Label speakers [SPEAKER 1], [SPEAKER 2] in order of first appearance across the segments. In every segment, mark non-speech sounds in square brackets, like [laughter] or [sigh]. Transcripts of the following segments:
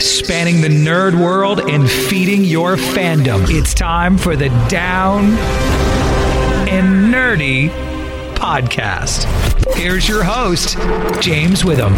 [SPEAKER 1] spanning the nerd world and feeding your fandom. It's time for the Down and Nerdy podcast. Here's your host, James Witham.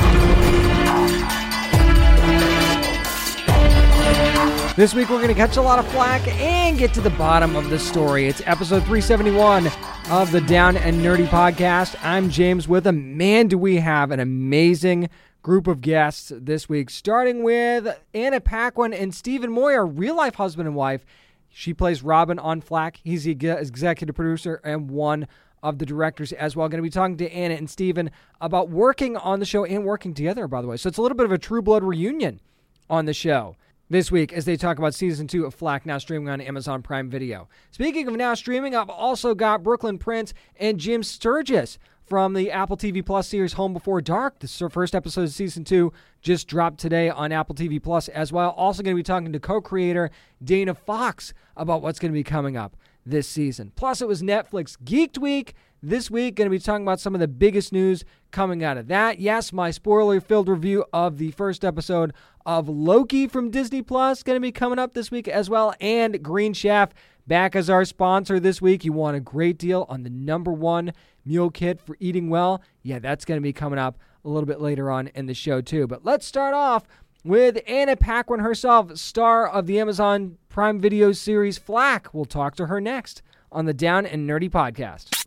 [SPEAKER 2] This week, we're going to catch a lot of flack and get to the bottom of the story. It's episode 371 of the Down and Nerdy podcast. I'm James Witham. Man, do we have an amazing group of guests this week, starting with Anna Paquin and Stephen Moyer, real life husband and wife. She plays Robin on Flack. He's the executive producer and one of the directors as well. Going to be talking to Anna and Stephen about working on the show and working together, by the way. So it's a little bit of a true blood reunion on the show this week as they talk about season two of Flack now streaming on Amazon Prime Video. Speaking of now streaming, I've also got Brooklyn Prince and Jim Sturgis from the Apple TV Plus series Home Before Dark. The first episode of season two just dropped today on Apple TV Plus as well. Also, going to be talking to co creator Dana Fox about what's going to be coming up this season. Plus, it was Netflix Geeked Week. This week, going to be talking about some of the biggest news coming out of that. Yes, my spoiler filled review of the first episode of Loki from Disney Plus going to be coming up this week as well. And Green Chef back as our sponsor this week. You want a great deal on the number one meal kit for eating well? Yeah, that's going to be coming up a little bit later on in the show, too. But let's start off with Anna Paquin herself, star of the Amazon Prime Video series Flack. We'll talk to her next on the Down and Nerdy podcast.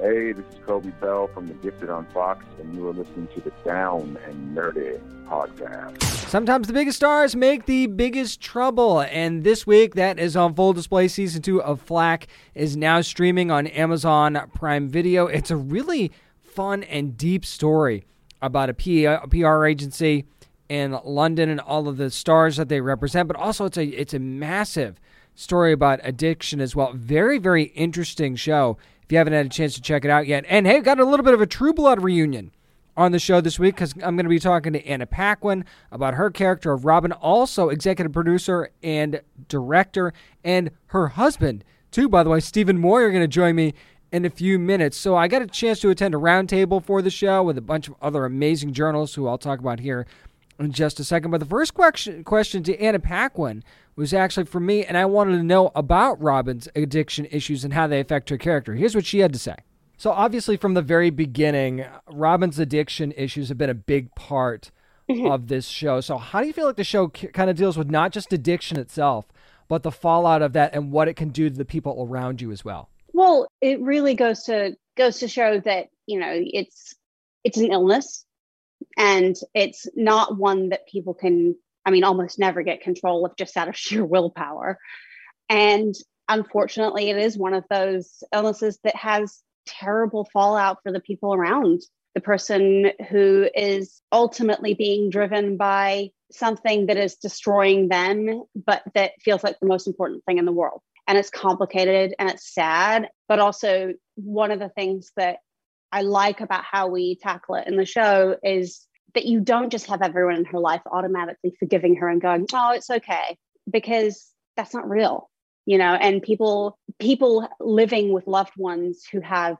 [SPEAKER 3] Hey, this is Coby Bell from The Gifted on Fox, and you are listening to the Down and Nerdy podcast.
[SPEAKER 2] Sometimes the biggest stars make the biggest trouble, and this week that is on full display. Season two of Flack is now streaming on Amazon Prime Video. It's a really fun and deep story about a PR agency in London and all of the stars that they represent, but also it's a it's a massive story about addiction as well. Very very interesting show if you haven't had a chance to check it out yet. And hey, got a little bit of a True Blood reunion on the show this week because I'm going to be talking to Anna Paquin about her character of Robin, also executive producer and director, and her husband, too, by the way. Stephen Moyer are going to join me in a few minutes. So I got a chance to attend a roundtable for the show with a bunch of other amazing journalists who I'll talk about here in just a second. But the first question, question to Anna Paquin was actually for me, and I wanted to know about Robin's addiction issues and how they affect her character. Here's what she had to say. So, obviously, from the very beginning, Robin's addiction issues have been a big part mm-hmm. of this show. So, how do you feel like the show kind of deals with not just addiction itself, but the fallout of that and what it can do to the people around you as well?
[SPEAKER 4] Well, it really goes to goes to show that you know it's it's an illness and it's not one that people can i mean almost never get control of just out of [laughs] sheer willpower. And unfortunately it is one of those illnesses that has terrible fallout for the people around the person who is ultimately being driven by something that is destroying them but that feels like the most important thing in the world. And it's complicated and it's sad but also one of the things that I like about how we tackle it in the show is that you don't just have everyone in her life automatically forgiving her and going, "Oh, it's okay," because that's not real, you know. And people people living with loved ones who have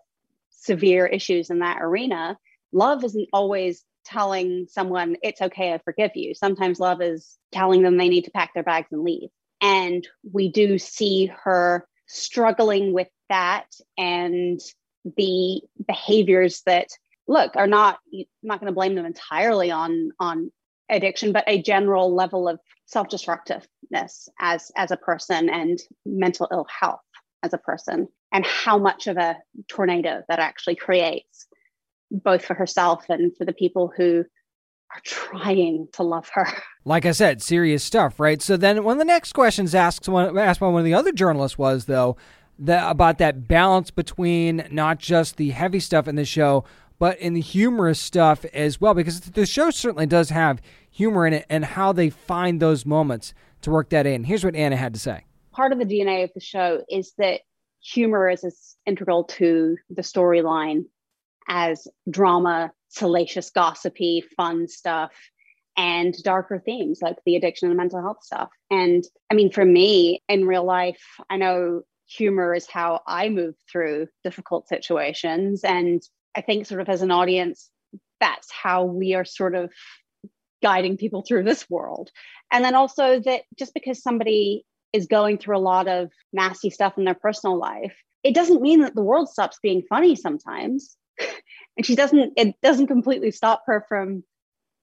[SPEAKER 4] severe issues in that arena, love isn't always telling someone it's okay, I forgive you. Sometimes love is telling them they need to pack their bags and leave. And we do see her struggling with that and the behaviors that look are not I'm not going to blame them entirely on on addiction but a general level of self-destructiveness as as a person and mental ill health as a person and how much of a tornado that actually creates both for herself and for the people who are trying to love her. [laughs]
[SPEAKER 2] Like I said, serious stuff, right? So then one of the next questions asked one asked by one of the other journalists was though, that about that balance between not just the heavy stuff in the show, but in the humorous stuff as well, because the show certainly does have humor in it, and how they find those moments to work that in. Here's what Anna had to say.
[SPEAKER 4] Part of the DNA of the show is that humor is as integral to the storyline as drama, salacious, gossipy, fun stuff, and darker themes like the addiction and mental health stuff. And I mean, for me in real life, I know humor is how I move through difficult situations. And I think, sort of, as an audience, that's how we are sort of guiding people through this world. And then also that just because somebody is going through a lot of nasty stuff in their personal life, it doesn't mean that the world stops being funny sometimes. [laughs] and she doesn't, it doesn't completely stop her from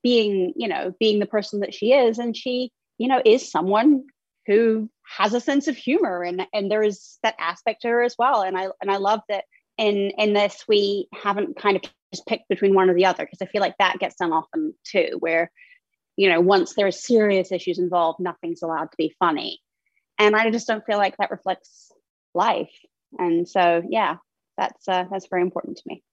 [SPEAKER 4] being, you know, being the person that she is. And she, you know, is someone who has a sense of humor and and there is that aspect to her as well. And I and I love that in in this we haven't kind of just picked between one or the other because I feel like that gets done often too, where you know once there are serious issues involved, nothing's allowed to be funny, and I just don't feel like that reflects life. And so yeah, that's uh, that's very important to me.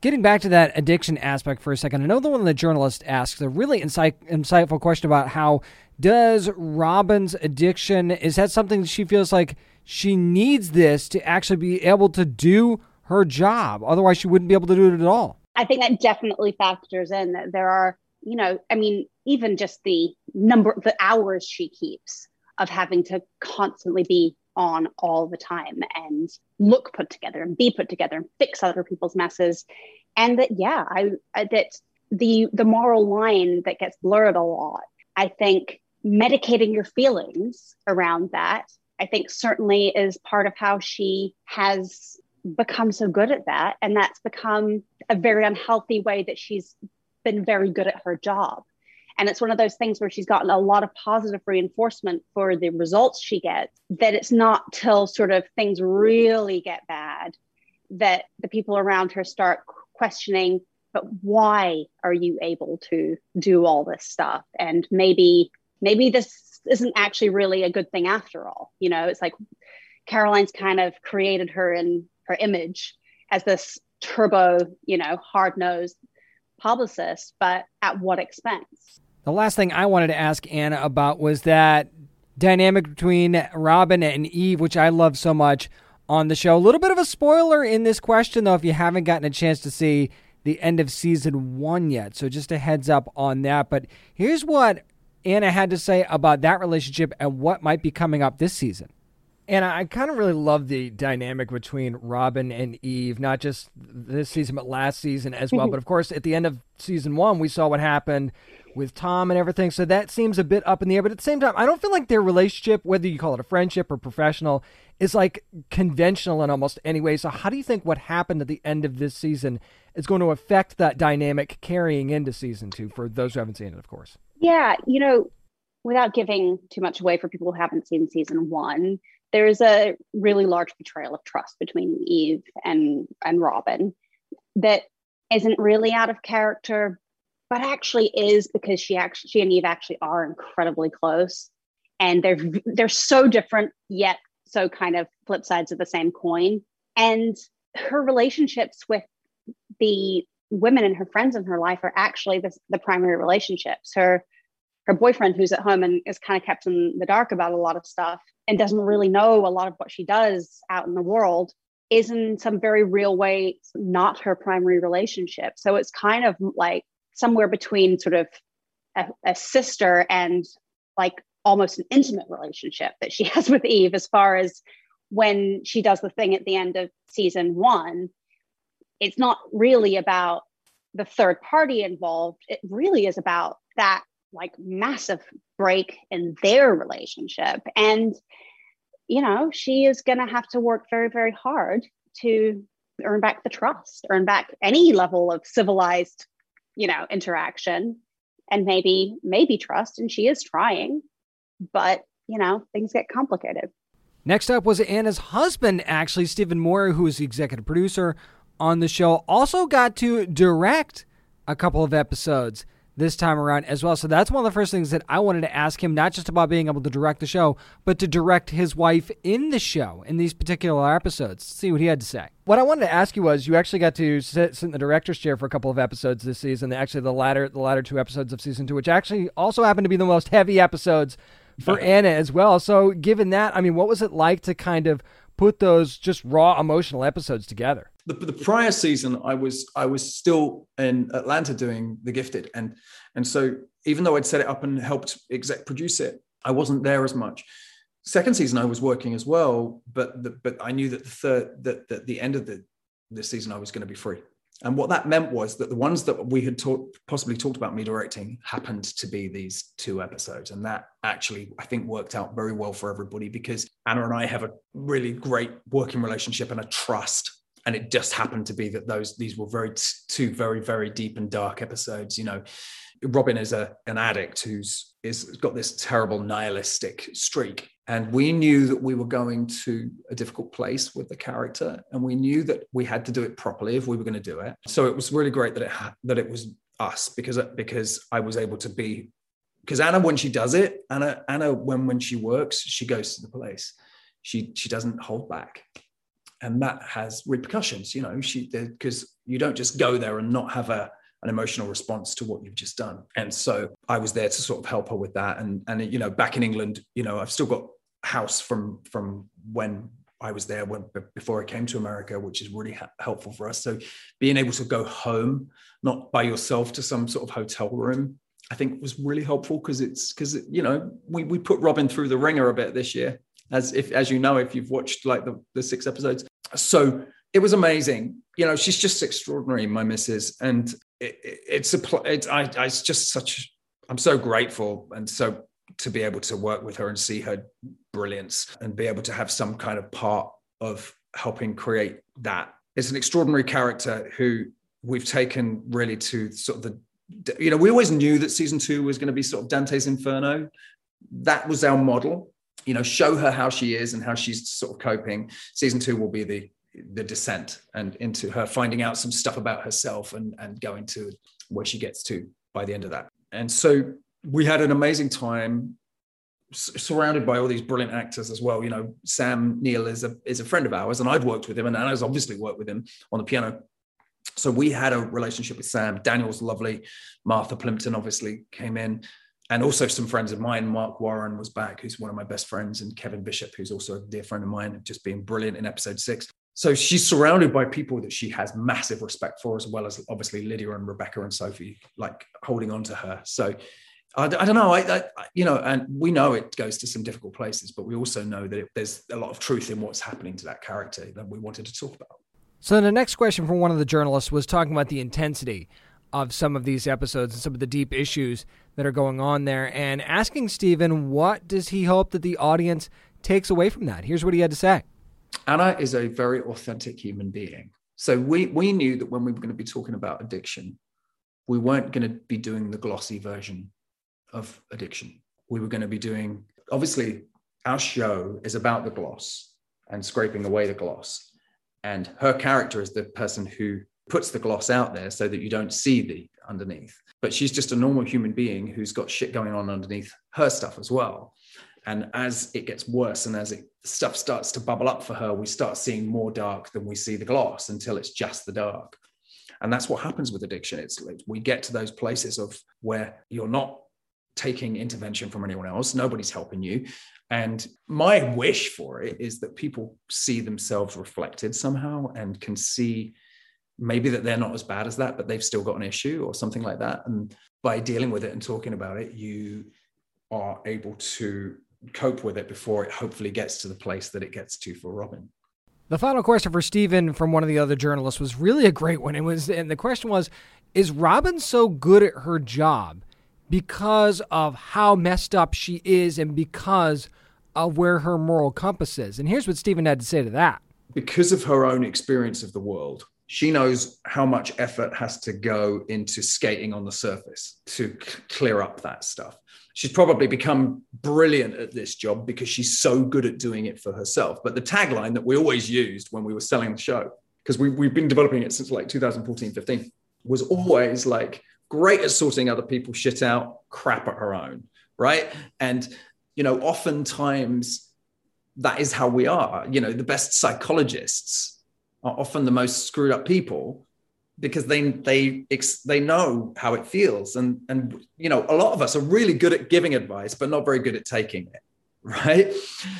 [SPEAKER 2] Getting back to that addiction aspect for a second, I know the one the journalist asked a really insight, insightful question about how does Robin's addiction is that something she feels like she needs this to actually be able to do her job. Otherwise, she wouldn't be able to do it at all.
[SPEAKER 4] I think that definitely factors in that there are, you know, I mean, even just the number, the hours she keeps of having to constantly be on all the time and look put together and be put together and fix other people's messes. And that, yeah, I, that the the moral line that gets blurred a lot. I think medicating your feelings around that I think certainly is part of how she has become so good at that. And that's become a very unhealthy way that she's been very good at her job. And it's one of those things where she's gotten a lot of positive reinforcement for the results she gets, that it's not till sort of things really get bad that the people around her start questioning, but why are you able to do all this stuff? And maybe, maybe this isn't actually really a good thing after all. You know, it's like Caroline's kind of created her in her image as this turbo, you know, hard nosed publicist, but at what expense?
[SPEAKER 2] The last thing I wanted to ask Anna about was that dynamic between Robin and Eve, which I love so much on the show. A little bit of a spoiler in this question, though, if you haven't gotten a chance to see the end of season one yet. So just a heads up on that. But here's what Anna had to say about that relationship and what might be coming up this season. And I kind of really love the dynamic between Robin and Eve, not just this season, but last season as well. [laughs] but of course, at the end of season one, we saw what happened with Tom and everything. So that seems a bit up in the air. But at the same time, I don't feel like their relationship, whether you call it a friendship or professional, is like conventional in almost any way. So, how do you think what happened at the end of this season is going to affect that dynamic carrying into season two for those who haven't seen it, of course?
[SPEAKER 4] Yeah, you know, without giving too much away for people who haven't seen season one, there's a really large betrayal of trust between Eve and and Robin that isn't really out of character, but actually is because she actually she and Eve actually are incredibly close, and they're they're so different yet so kind of flip sides of the same coin. And her relationships with the women and her friends in her life are actually the, the primary relationships. Her her boyfriend who's at home and is kind of kept in the dark about a lot of stuff and doesn't really know a lot of what she does out in the world is in some very real way not her primary relationship. So it's kind of like somewhere between sort of a, a sister and like almost an intimate relationship that she [laughs] has with eve as far as when she does the thing at the end of season one. It's not really about the third party involved. It really is about that like massive break in their relationship. And you know she is going to have to work very very hard to earn back the trust earn back any level of civilized you know interaction and maybe maybe trust. And she is trying but you know things get complicated.
[SPEAKER 2] Next up was anna's husband actually Stephen Moyer who is the executive producer on the show. Also got to direct a couple of episodes this time around as well. So that's one of the first things that I wanted to ask him, not just about being able to direct the show, but to direct his wife in the show in these particular episodes. See what he had to say. What I wanted to ask you was, you actually got to sit, sit in the director's chair for a couple of episodes this season. Actually, the latter the latter two episodes of season two, which actually also happened to be the most heavy episodes for Anna as well. So, given that, I mean, what was it like to kind of put those just raw emotional episodes together?
[SPEAKER 5] The, the prior season, I was I was still in Atlanta doing The Gifted, and and so even though I'd set it up and helped exec produce it, I wasn't there as much. Second season, I was working as well, but the, but I knew that the third that, that the end of the this season I was going to be free, And what that meant was that the ones that we had talk, possibly talked about me directing happened to be these two episodes. And that actually, I think, worked out very well for everybody because Anna and I have a really great working relationship and a trust. And it just happened to be that those these were very two very very deep and dark episodes. You know, Robin is a an addict who's is got this terrible nihilistic streak, and we knew that we were going to a difficult place with the character, and we knew that we had to do it properly if we were going to do it. So it was really great that it ha- that it was us because because I was able to be because Anna when she does it, Anna Anna when when she works, she goes to the place. She she doesn't hold back, and that has repercussions. You know, she because you don't just go there and not have a an emotional response to what you've just done. And so I was there to sort of help her with that. And and you know, back in England, you know, I've still got house from from when I was there when before I came to America, which is really ha- helpful for us. So being able to go home, not by yourself to some sort of hotel room, I think was really helpful because it's because you know we we put Robin through the ringer a bit this year, as if as you know if you've watched like the the six episodes. So it was amazing. You know, she's just extraordinary, my missus, and it, it, it's a it's I, I it's just such. I'm so grateful and so to be able to work with her and see her brilliance and be able to have some kind of part of helping create that. It's an extraordinary character who we've taken really to sort of the you know we always knew that season two was going to be sort of dante's inferno that was our model you know show her how she is and how she's sort of coping season two will be the the descent and into her finding out some stuff about herself and and going to where she gets to by the end of that and so we had an amazing time surrounded by all these brilliant actors as well. You know, Sam Neill is a is a friend of ours, and I've worked with him, and Anna's obviously worked with him on the piano. So we had a relationship with Sam. Daniel's lovely. Martha Plimpton obviously came in, and also some friends of mine. Marc Warren was back, who's one of my best friends, and Kevin Bishop, who's also a dear friend of mine, just being brilliant in episode six. So she's surrounded by people that she has massive respect for, as well as obviously Lydia and Rebecca and Sophie, like holding on to her. So I, I don't know. I, I, you know, and we know it goes to some difficult places, but we also know that it, there's a lot of truth in what's happening to that character that we wanted to talk about.
[SPEAKER 2] So the next question from one of the journalists was talking about the intensity of some of these episodes and some of the deep issues that are going on there, and asking Stephen what does he hope that the audience takes away from that. Here's what he had to say.
[SPEAKER 5] Anna is a very authentic human being. So we we knew that when we were going to be talking about addiction, we weren't going to be doing the glossy version of addiction. We were going to be doing, obviously, our show is about the gloss and scraping away the gloss. And her character is the person who puts the gloss out there so that you don't see the underneath. But she's just a normal human being who's got shit going on underneath her stuff as well. And as it gets worse and as it stuff starts to bubble up for her, we start seeing more dark than we see the gloss until it's just the dark. And that's what happens with addiction. It's like we get to those places of where you're not taking intervention from anyone else. Nobody's helping you. And my wish for it is that people see themselves reflected somehow and can see maybe that they're not as bad as that, but they've still got an issue or something like that. And by dealing with it and talking about it, you are able to cope with it before it hopefully gets to the place that it gets to for Robin.
[SPEAKER 2] The final question for Stephen from one of the other journalists was really a great one. It was, and the question was, is Robin so good at her job because of how messed up she is and because of where her moral compass is. And here's what Stephen had to say to that.
[SPEAKER 5] Because of her own experience of the world, she knows how much effort has to go into skating on the surface to c- clear up that stuff. She's probably become brilliant at this job because she's so good at doing it for herself. But the tagline that we always used when we were selling the show, because we, we've been developing it since like 2014, 15, was always like, great at sorting other people's shit out, crap at her own, right? And you know, oftentimes that is how we are. You know, the best psychologists are often the most screwed up people because they they they know how it feels. And and you know a lot of us are really good at giving advice but not very good at taking it [laughs] right?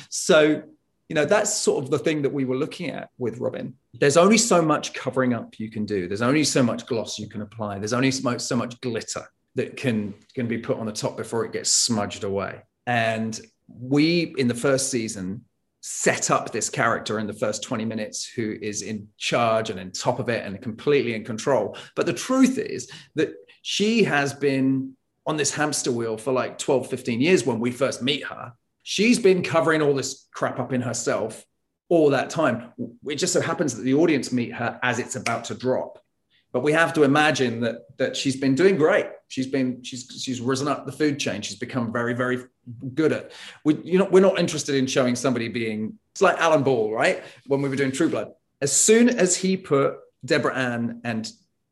[SPEAKER 5] So you know that's sort of the thing that we were looking at with robin. There's only so much covering up you can do. There's only so much gloss you can apply. There's only so much, so much glitter that can can be put on the top before it gets smudged away. And we in the first season set up this character in the first 20 minutes who is in charge and in top of it and completely in control. But the truth is that she has been on this hamster wheel for like 12, 15 years when we first meet her. She's been covering all this crap up in herself all that time. It just so happens that the audience meet her as it's about to drop. But we have to imagine that that she's been doing great. She's been she's she's risen up the food chain. She's become very very good at. We you know we're not interested in showing somebody being. It's like Alan Ball, right? When we were doing True Blood, as soon as he put Deborah Ann and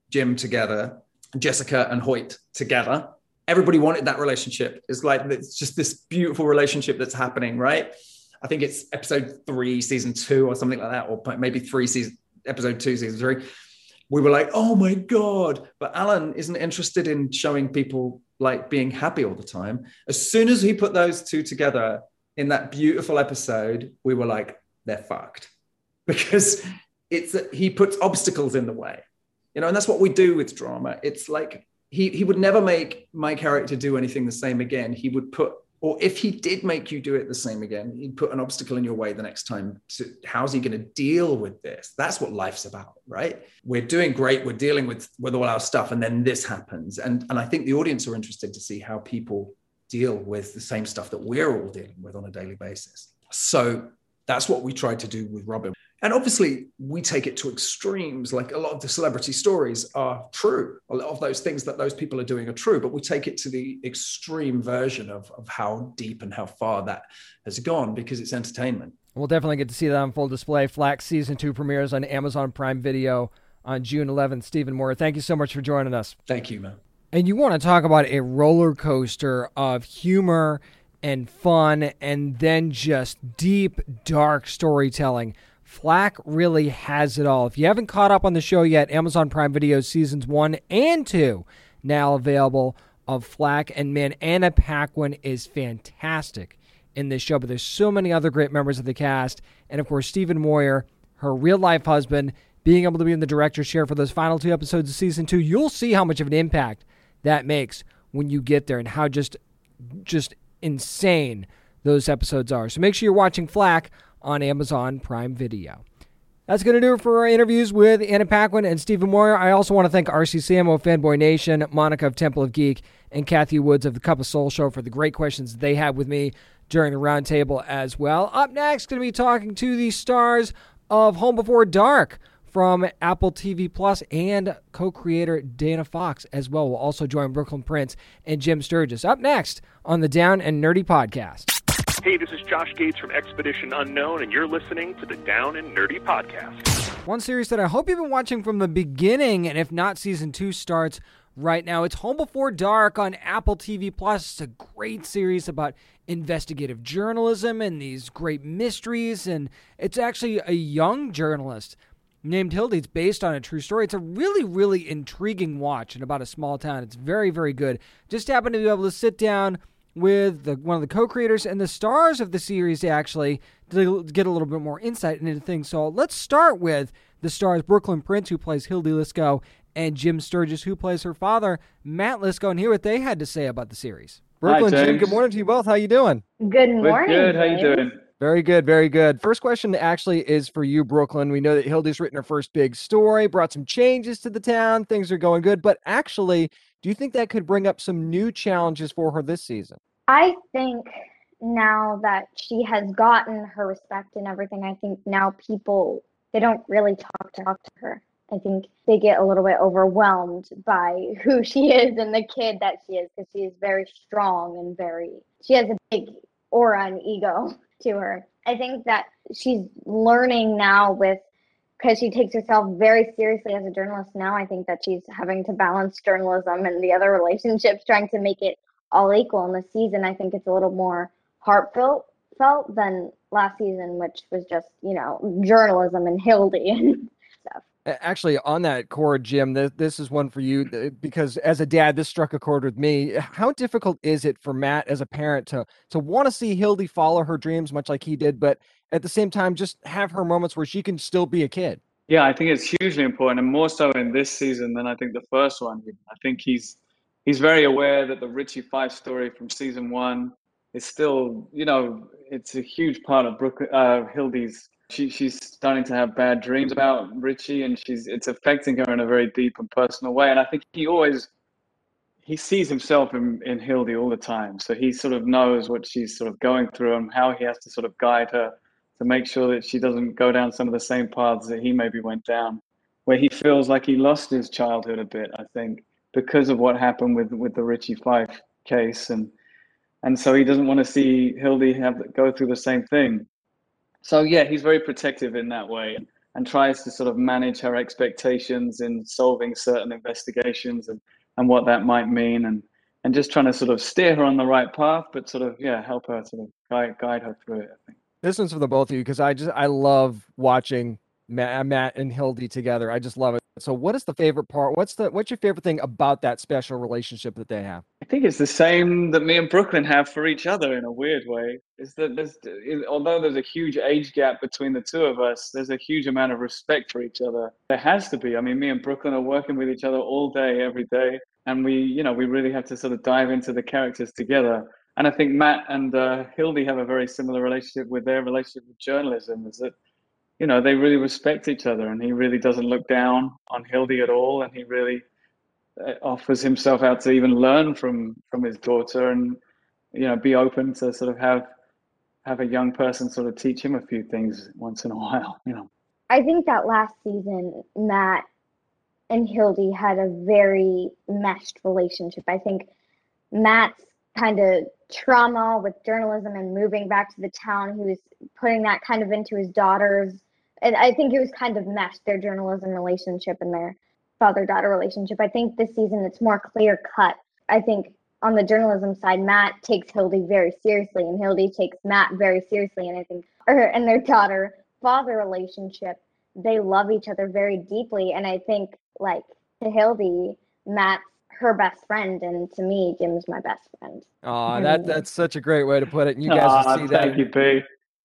[SPEAKER 5] Jim together, Jessica and Hoyt together, everybody wanted that relationship. It's like it's just this beautiful relationship that's happening, right? I think it's episode three, season two, or something like that, or maybe three season episode two, season three we were like, oh my God. But Alan isn't interested in showing people like being happy all the time. As soon as he put those two together in that beautiful episode, we were like, they're fucked [laughs] because it's he puts obstacles in the way, you know, and that's what we do with drama. It's like he, he would never make my character do anything the same again. He would put or if he did make you do it the same again, he'd put an obstacle in your way the next time. To, how's he going to deal with this? That's what life's about, right? We're doing great. We're dealing with with all our stuff, and then this happens. And and I think the audience are interested to see how people deal with the same stuff that we're all dealing with on a daily basis. So that's what we tried to do with Robin. And obviously, we take it to extremes. Like a lot of the celebrity stories are true. A lot of those things that those people are doing are true, but we take it to the extreme version of, of how deep and how far that has gone because it's entertainment.
[SPEAKER 2] We'll definitely get to see that on full display. Flack Season 2 premieres on Amazon Prime Video on June 11th. Stephen Moyer, thank you so much for joining us.
[SPEAKER 5] Thank you, man.
[SPEAKER 2] And you want to talk about a roller coaster of humor and fun and then just deep, dark storytelling. Flack really has it all. If you haven't caught up on the show yet, Amazon Prime Video seasons one and two now available of Flack. And man, Anna Paquin is fantastic in this show, but there's so many other great members of the cast. And of course, Stephen Moyer, her real life husband, being able to be in the director's chair for those final two episodes of season two. You'll see how much of an impact that makes when you get there and how just just insane those episodes are. So make sure you're watching Flack on Amazon Prime Video. That's going to do it for our interviews with Anna Paquin and Stephen Moyer. I also want to thank RC Samo, Fanboy Nation, Monica of Temple of Geek, and Kathy Woods of the Cup of Soul Show for the great questions they had with me during the roundtable as well. Up next, going to be talking to the stars of Home Before Dark from Apple TV Plus and co-creator Dana Fox as well. We'll also join Brooklyn Prince and Jim Sturgis. Up next on the Down and Nerdy podcast.
[SPEAKER 6] Hey, this is Josh Gates from Expedition Unknown, and you're listening to the Down and Nerdy Podcast.
[SPEAKER 2] One series that I hope you've been watching from the beginning, and if not, season two starts right now. It's Home Before Dark on Apple TV Plus. It's a great series about investigative journalism and these great mysteries, and it's actually a young journalist named Hildy. It's based on a true story. It's a really, really intriguing watch and about a small town. It's very, very good. Just happened to be able to sit down with the, one of the co-creators and the stars of the series actually to get a little bit more insight into things. So let's start with the stars Brooklyn Prince, who plays Hildy Lisko, and Jim Sturgis, who plays her father, Matt Lisko, and hear what they had to say about the series. Brooklyn,
[SPEAKER 7] Hi,
[SPEAKER 2] Jim, good morning to you both. How you doing?
[SPEAKER 4] Good morning.
[SPEAKER 7] We're good. How you
[SPEAKER 4] James.
[SPEAKER 7] doing?
[SPEAKER 2] Very good, very good. First question actually is for you, Brooklyn. We know that Hildy's written her first big story, brought some changes to the town. Things are going good, but actually, do you think that could bring up some new challenges for her this season?
[SPEAKER 8] I think now that she has gotten her respect and everything, I think now people they don't really talk to talk to her. I think they get a little bit overwhelmed by [laughs] who she is and the kid that she is because she is very strong and very she has a big aura and ego [laughs] to her. I think that she's learning now with because she takes herself very seriously as a journalist now. I think that she's having to balance journalism and the other relationships, trying to make it all equal in the season. I think it's a little more heartfelt felt than last season, which was just, you know, journalism and Hildy [laughs] and stuff.
[SPEAKER 2] Actually, on that chord, Jim, th- this is one for you because as a dad, this struck a chord with me. How difficult is it for Matt as a parent to to want to see Hildy follow her dreams, much like he did, but at the same time, just have her moments where she can still be a kid?
[SPEAKER 7] Yeah, I think it's hugely important, and more so in this season than I think the first one. I think he's he's very aware that the Richie Fife story from season one is still, you know, it's a huge part of Brooke, uh, Hildy's. She, she's starting to have bad dreams about Richie, and she's it's affecting her in a very deep and personal way. And I think he always he sees himself in, in Hildy all the time, so he sort of knows what she's sort of going through and how he has to sort of guide her to make sure that she doesn't go down some of the same paths that he maybe went down, where he feels like he lost his childhood a bit. I think because of what happened with with the Richie Fife case and and so he doesn't want to see Hildy have go through the same thing. So yeah, he's very protective in that way and tries to sort of manage her expectations in solving certain investigations and, and what that might mean and and just trying to sort of steer her on the right path, but sort of yeah, help her sort of guide guide her through it. I think.
[SPEAKER 2] This one's for the both of you because I just I love watching Matt, uh, Matt and Hildy together. I just love it. So, what is the favorite part? What's the what's your favorite thing about that special relationship that they have?
[SPEAKER 7] I think it's the same that me and Brooklyn have for each other in a weird way. Is that there's uh, although there's a huge age gap between the two of us, there's a huge amount of respect for each other. There has to be. I mean, me and Brooklyn are working with each other all day, every day, and we, you know, we really have to sort of dive into the characters together. And I think Matt and uh, Hildy have a very similar relationship with their relationship with journalism. Is that you know, they really respect each other, and he really doesn't look down on Hildy at all, and he really uh, offers himself out to even learn from from his daughter, and you know, be open to sort of have have a young person sort of teach him a few things once in a [laughs] while, you know.
[SPEAKER 8] I think that last season, Matt and Hildy had a very meshed relationship. I think Matt's kind of trauma with journalism and moving back to the town, he was putting that kind of into his daughter's and I think it was kind of meshed their journalism relationship and their father daughter relationship. I think this season it's more clear cut. I think on the journalism side, Matt takes Hildy very seriously, and Hildy takes Matt very seriously. And I think her and their daughter father relationship, they love each other very deeply. And I think, like to Hildy, Matt's her best friend, and to me, Jim's my best friend.
[SPEAKER 2] Oh, [laughs] that that's such a great way to put it. And you guys will see that.
[SPEAKER 7] Thank you, P.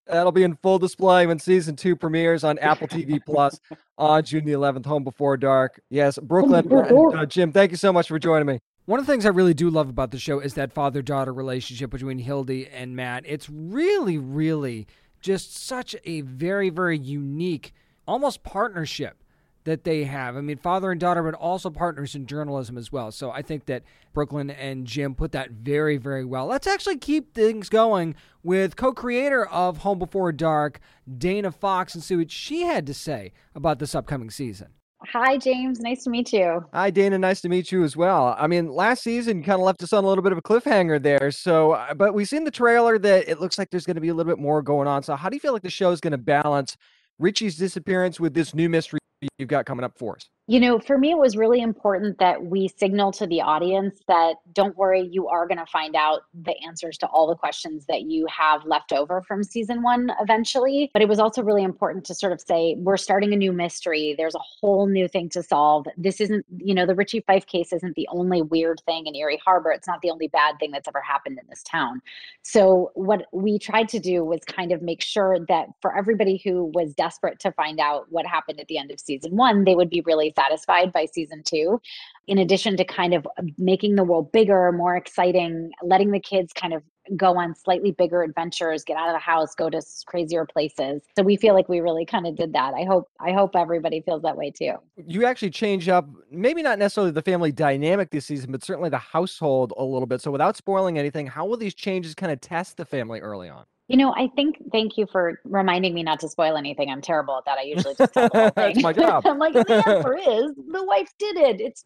[SPEAKER 2] That'll be in full display when season two premieres on Apple TV Plus [laughs] on June the 11th, Home Before Dark. Yes, Brooklyn. And, uh, Jim, thank you so much for joining me. One of the things I really do love about the show is that father daughter relationship between Hildy and Matt. It's really, really just such a very, very unique, almost partnership that they have. I mean, father and daughter, but also partners in journalism as well. So I think that Brooklyn and Jim put that very, very well. Let's actually keep things going with co creator of Home Before Dark, Dana Fox, and see what she had to say about this upcoming season.
[SPEAKER 9] Hi, James. Nice to meet you.
[SPEAKER 2] Hi, Dana. Nice to meet you as well. I mean, last season kind of left us on a little bit of a cliffhanger there. So, uh, but we've seen the trailer that it looks like there's going to be a little bit more going on. So, how do you feel like the show is going to balance Richie's disappearance with this new mystery you've got coming up for us?
[SPEAKER 9] You know, for me, it was really important that we signal to the audience that don't worry, you are going to find out the answers to all the questions that you have left over from season one eventually. But it was also really important to sort of say, we're starting a new mystery. There's a whole new thing to solve. This isn't, you know, the Richie Fife case isn't the only weird thing in Erie Harbor. It's not the only bad thing that's ever happened in this town. So, what we tried to do was kind of make sure that for everybody who was desperate to find out what happened at the end of season one, they would be really satisfied by season two. In addition to kind of um, making the world bigger, more exciting, letting the kids kind of go on slightly bigger adventures, get out of the house, go to crazier places. So we feel like we really kind of did that. I hope I hope everybody feels that way too.
[SPEAKER 2] You actually change up maybe not necessarily the family dynamic this season, but certainly the household a little bit. So without spoiling anything, how will these changes kind of test the family early on?
[SPEAKER 9] You know, I think thank you for reminding me not to spoil anything. I'm terrible at that. I usually just tell the whole [laughs] thing.
[SPEAKER 2] That's my [laughs] job.
[SPEAKER 9] I'm like, the answer [laughs] is the wife did it. It's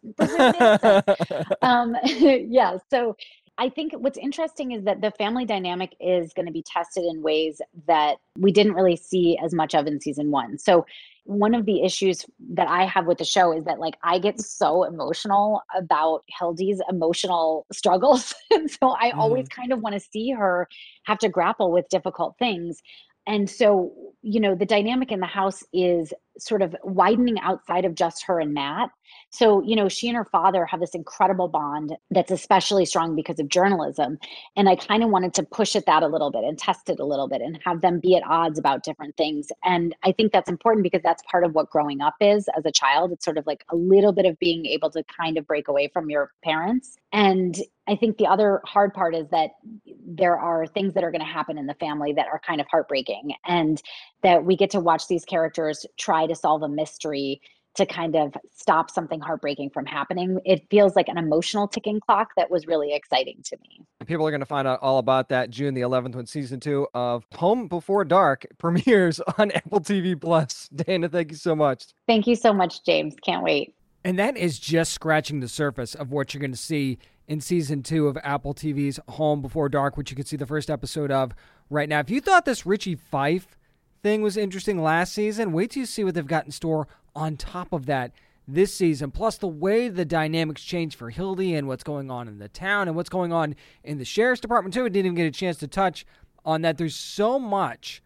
[SPEAKER 9] um, yeah. So I think what's interesting is that the family dynamic is going to be tested in ways that we didn't really see as much of in season one. So one of the issues that I have with the show is that like I get so emotional about Hildy's emotional struggles. [laughs] and so I mm. always kind of want to see her have to grapple with difficult things. And so, you know, the dynamic in the house is sort of widening outside of just her and Matt. So, you know, she and her father have this incredible bond that's especially strong because of journalism. And I kind of wanted to push at that a little bit and test it a little bit and have them be at odds about different things. And I think that's important because that's part of what growing up is as a child. It's sort of like a little bit of being able to kind of break away from your parents. And I think the other hard part is that there are things that are going to happen in the family that are kind of heartbreaking and that we get to watch these characters try to solve a mystery to kind of stop something heartbreaking from happening. It feels like an emotional ticking clock that was really exciting to me.
[SPEAKER 2] People are going to find out all about that June the 11th when season two of Home Before Dark [laughs] premieres on Apple TV Plus. [laughs] Dana, thank you so much.
[SPEAKER 9] Thank you so much, James. Can't wait.
[SPEAKER 2] And that is just scratching the surface of what you're going to see in season two of Apple TV's Home Before Dark, which you can see the first episode of right now. If you thought this Richie Fife thing was interesting last season, wait till you see what they've got in store on top of that this season. Plus, the way the dynamics change for Hildy and what's going on in the town and what's going on in the sheriff's department, too. I didn't even get a chance to touch on that. There's so much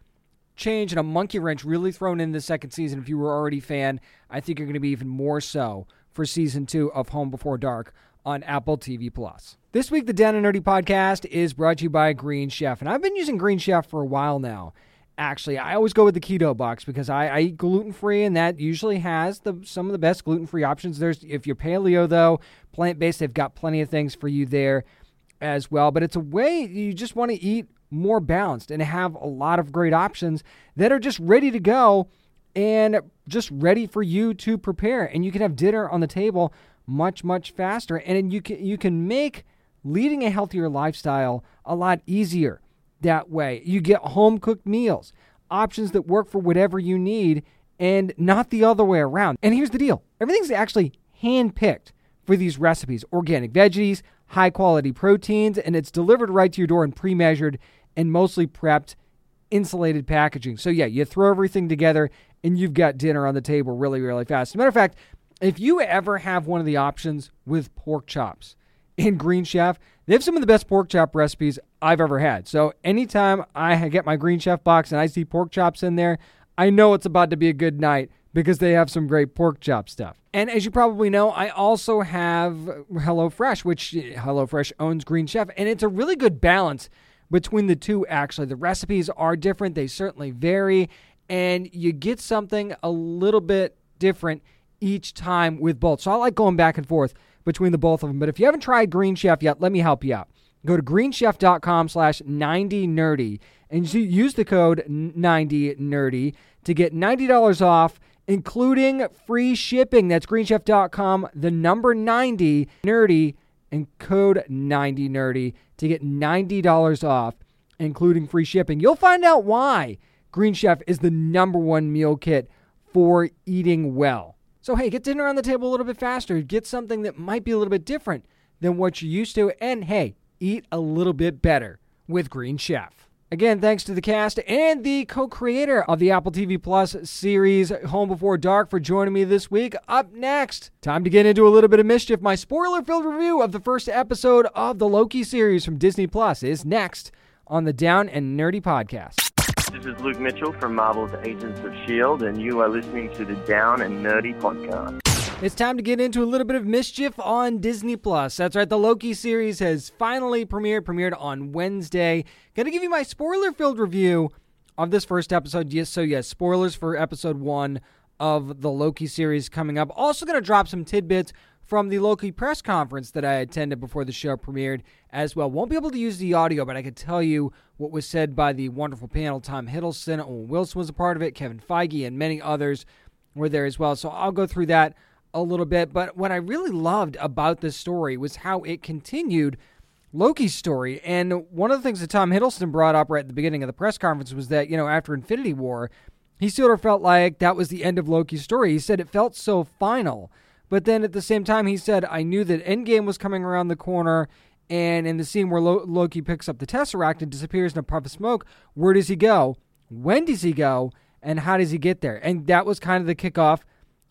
[SPEAKER 2] change and a monkey wrench really thrown in the second season. If you were already a fan, I think you're going to be even more so for season two of Home Before Dark on Apple TV Plus. This week, the Down and Nerdy podcast is brought to you by Green Chef, and I've been using Green Chef for a while now. Actually, I always go with the keto box because I, I eat gluten free, and that usually has the some of the best gluten free options. There's if you're paleo though, plant based, they've got plenty of things for you there as well. But it's a way you just want to eat more balanced and have a lot of great options that are just ready to go and just ready for you to prepare. And you can have dinner on the table much much faster and you can you can make leading a healthier lifestyle a lot easier that way. You get home cooked meals, options that work for whatever you need and not the other way around. And here's the deal. Everything's actually hand-picked for these recipes. Organic veggies, high quality proteins, and it's delivered right to your door in pre-measured and mostly prepped insulated packaging. So yeah, you throw everything together and you've got dinner on the table really, really fast. As a matter of fact, if you ever have one of the options with pork chops in Green Chef, they have some of the best pork chop recipes I've ever had. So anytime I get my Green Chef box and I see pork chops in there, I know it's about to be a good night because they have some great pork chop stuff. And as you probably know, I also have HelloFresh, which HelloFresh owns Green Chef, and it's a really good balance between the two actually. The recipes are different, they certainly vary, and you get something a little bit different each time with both. So I like going back and forth between the both of them. But if you haven't tried Green Chef yet, let me help you out. Go to greenchef.com slash 90nerdy and use the code 90nerdy to get $90 off, including free shipping. That's greenchef.com, the number 90 nerdy, and code 90nerdy to get $90 off, including free shipping. You'll find out why Green Chef is the number one meal kit for eating well. So, hey, get dinner on the table a little bit faster. Get something that might be a little bit different than what you're used to. And hey, eat a little bit better with Green Chef. Again, thanks to the cast and the co creator of the Apple TV Plus series Home Before Dark for joining me this week. Up next, time to get into a little bit of mischief. My spoiler filled review of the first episode of the Loki series from Disney Plus is next on the Down and Nerdy podcast.
[SPEAKER 10] This is Luke Mitchell from Marvel's Agents of S.H.I.E.L.D., and you are listening to the Down and Nerdy podcast.
[SPEAKER 2] It's time to get into a little bit of mischief on Disney Plus. That's right, the Loki series has finally premiered, premiered on Wednesday. Gonna give you my spoiler-filled review of this first episode. Yes, so yes, spoilers for episode one of the Loki series coming up. Also gonna drop some tidbits from the Loki press conference that I attended before the show premiered as well. Won't be able to use the audio, but I can tell you what was said by the wonderful panel. Tom Hiddleston, Owen Wilson was a part of it, Kevin Feige, and many others were there as well. So I'll go through that a little bit. But what I really loved about this story was how it continued Loki's story. And one of the things that Tom Hiddleston brought up right at the beginning of the press conference was that, you know, after Infinity War, he sort of felt like that was the end of Loki's story. He said it felt so final. But then at the same time, he said, I knew that Endgame was coming around the corner. And in the scene where Loki picks up the Tesseract and disappears in a puff of smoke, where does he go? When does he go? And how does he get there? And that was kind of the kickoff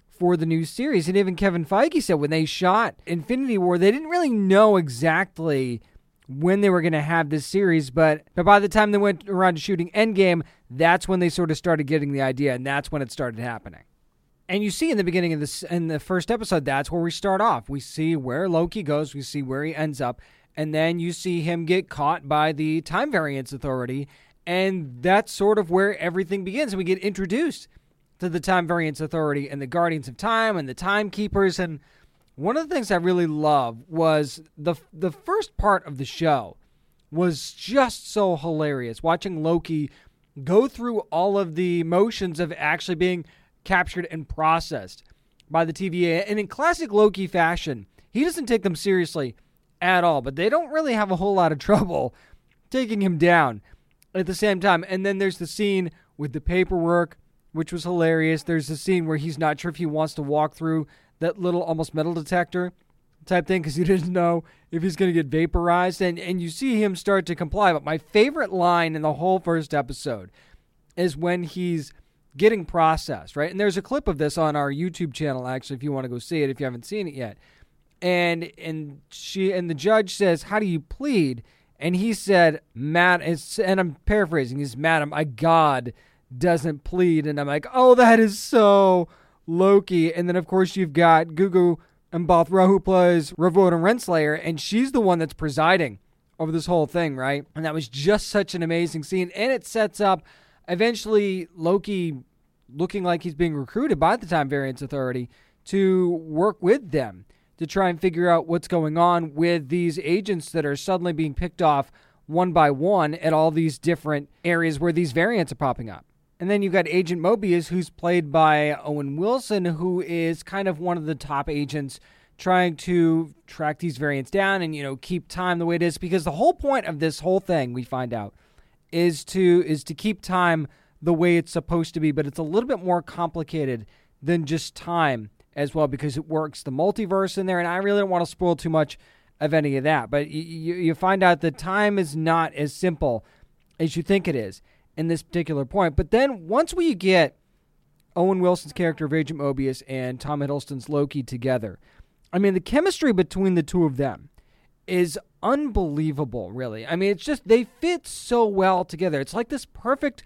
[SPEAKER 2] for the new series. And even Kevin Feige said when they shot Infinity War, they didn't really know exactly when they were going to have this series, but, but by the time they went around to shooting Endgame, that's when they sort of started getting the idea, and that's when it started happening. And you see in the beginning of this, in the first episode, that's where we start off. We see where Loki goes, we see where he ends up, and then you see him get caught by the Time Variance Authority, and that's sort of where everything begins. We get introduced to the Time Variance Authority and the Guardians of Time and the Timekeepers. And one of the things I really love was the the first part of the show was just so hilarious. Watching Loki go through all of the motions of actually being captured and processed by the TVA. And in classic Loki fashion, he doesn't take them seriously at all, but they don't really have a whole lot of [laughs] trouble taking him down at the same time. And then there's the scene with the paperwork, which was hilarious. There's the scene where he's not sure if he wants to walk through that little almost metal detector type thing because he [laughs] didn't know if he's going to get vaporized. And, and you see him start to comply. But my favorite line in the whole first episode is when he's getting processed, right? And there's a clip of this on our YouTube channel, actually, if you want to go see it, if you haven't seen it yet. And and she and the judge says, "How do you plead?" And he said, "Matt," and I'm paraphrasing. He's, "Madam, my God doesn't plead." And I'm like, "Oh, that is so Loki." And then of course you've got Gugu Mbatha who plays Ravonna Renslayer, and she's the one that's presiding over this whole thing, right? And that was just such an amazing scene, and it sets up eventually Loki looking like he's being recruited by the Time Variance Authority to work with them to try and figure out what's going on with these agents that are suddenly being picked off one by one at all these different areas where these variants are popping up. And then you've got Agent Mobius, who's played by Owen Wilson, who is kind of one of the top agents trying to track these variants down and, you know, keep time the way it is. Because the whole point of this whole thing, we find out, is to is to keep time the way it's supposed to be, but it's a little bit more complicated than just time as well because it works the multiverse in there, and I really don't want to spoil too much of any of that. But you, you find out that time is not as simple as you think it is in this particular point. But then once we get Owen Wilson's character of Agent Mobius and Tom Hiddleston's Loki together, I mean the chemistry between the two of them is unbelievable, really. I mean, it's just they fit so well together. It's like this perfect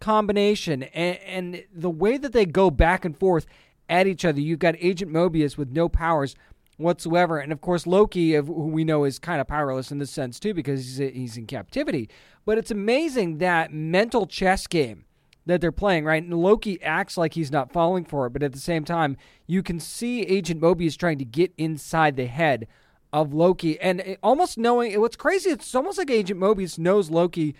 [SPEAKER 2] combination, and, and the way that they go back and forth at each other. You've got Agent Mobius with no powers whatsoever, and of course Loki, who we know is kind of powerless in this sense too, because he's he's in captivity. But it's amazing that mental chess game that they're playing, right? And Loki acts like he's not falling for it, but at the same time, you can see Agent Mobius trying to get inside the head of Loki, and almost knowing what's crazy. It's almost like Agent Mobius knows Loki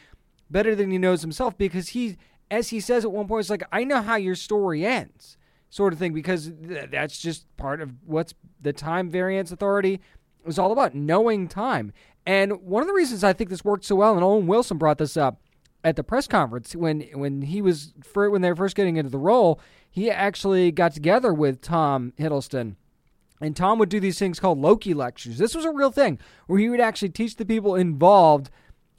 [SPEAKER 2] better than he knows himself because he, as he says at one point, it's like I know how your story ends, sort of thing, because th- that's just part of what's the Time Variance Authority is all about knowing time. And one of the reasons I think this worked so well, and Owen Wilson brought this up at the press conference when when he was for, when they were first getting into the role, he actually got together with Tom Hiddleston and Tom would do these things called Loki lectures. This was a real thing where he would actually teach the people involved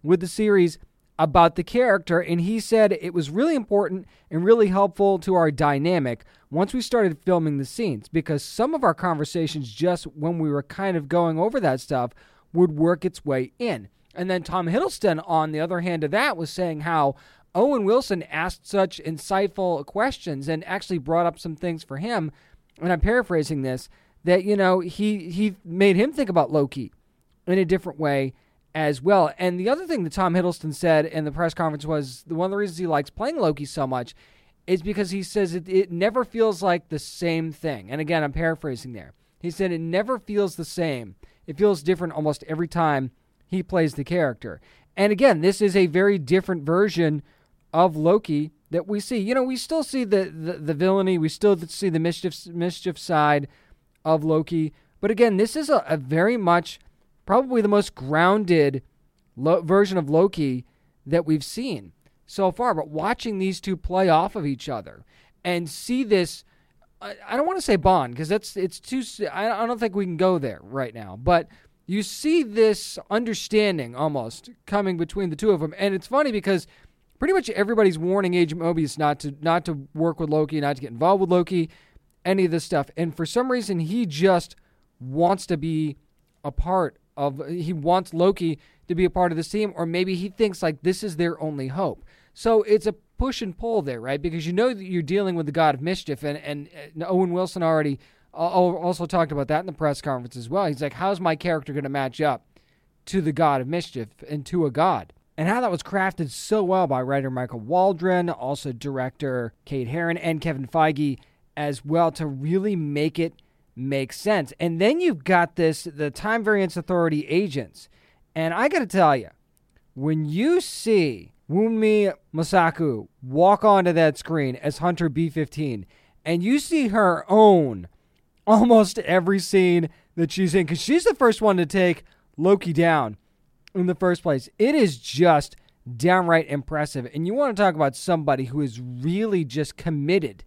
[SPEAKER 2] with the series about the character. And he said it was really important and really helpful to our dynamic once we started filming the scenes because some of our conversations, just when we were kind of going over that stuff, would work its way in. And then Tom Hiddleston, on the other hand of that, was saying how Owen Wilson asked such insightful questions and actually brought up some things for him. And I'm paraphrasing this that you know he he made him think about Loki in a different way as well. And the other thing that Tom Hiddleston said in the press conference was one of the reasons he likes playing Loki so much is because he says it, it never feels like the same thing. And again, I'm paraphrasing there. He said it never feels the same. It feels different almost every time he plays the character. And again, this is a very different version of Loki that we see. You know, we still see the, the, the villainy, we still see the mischief mischief side of Loki. But again, this is a, a very much, probably the most grounded lo- version of Loki that we've seen so far. But watching these two play off of each other and see this, I, I don't want to say bond because that's it's too. I, I don't think we can go there right now. But you see this understanding almost coming between the two of them, and it's funny because pretty much everybody's warning Agent Mobius not to not to work with Loki, not to get involved with Loki any of this stuff. And for some reason, he just wants to be a part of he wants Loki to be a part of this team, or maybe he thinks like this is their only hope. So it's a push and pull there, right? Because you know that you're dealing with the god of mischief, and and, and Owen Wilson already uh, also talked about that in the press conference as well. He's like, how's my character going to match up to the god of mischief and to a god? And how that was crafted so well by writer Michael Waldron, also director Kate Herron, and Kevin Feige as well to really make it make sense. And then you've got this the Time Variance Authority agents. And I got to tell you, when you see Wunmi Mosaku walk onto that screen as Hunter B15 and you see her own [laughs] almost every scene that she's in, because she's the first one to take Loki down in the first place, it is just downright impressive. And you want to talk about somebody who is really just committed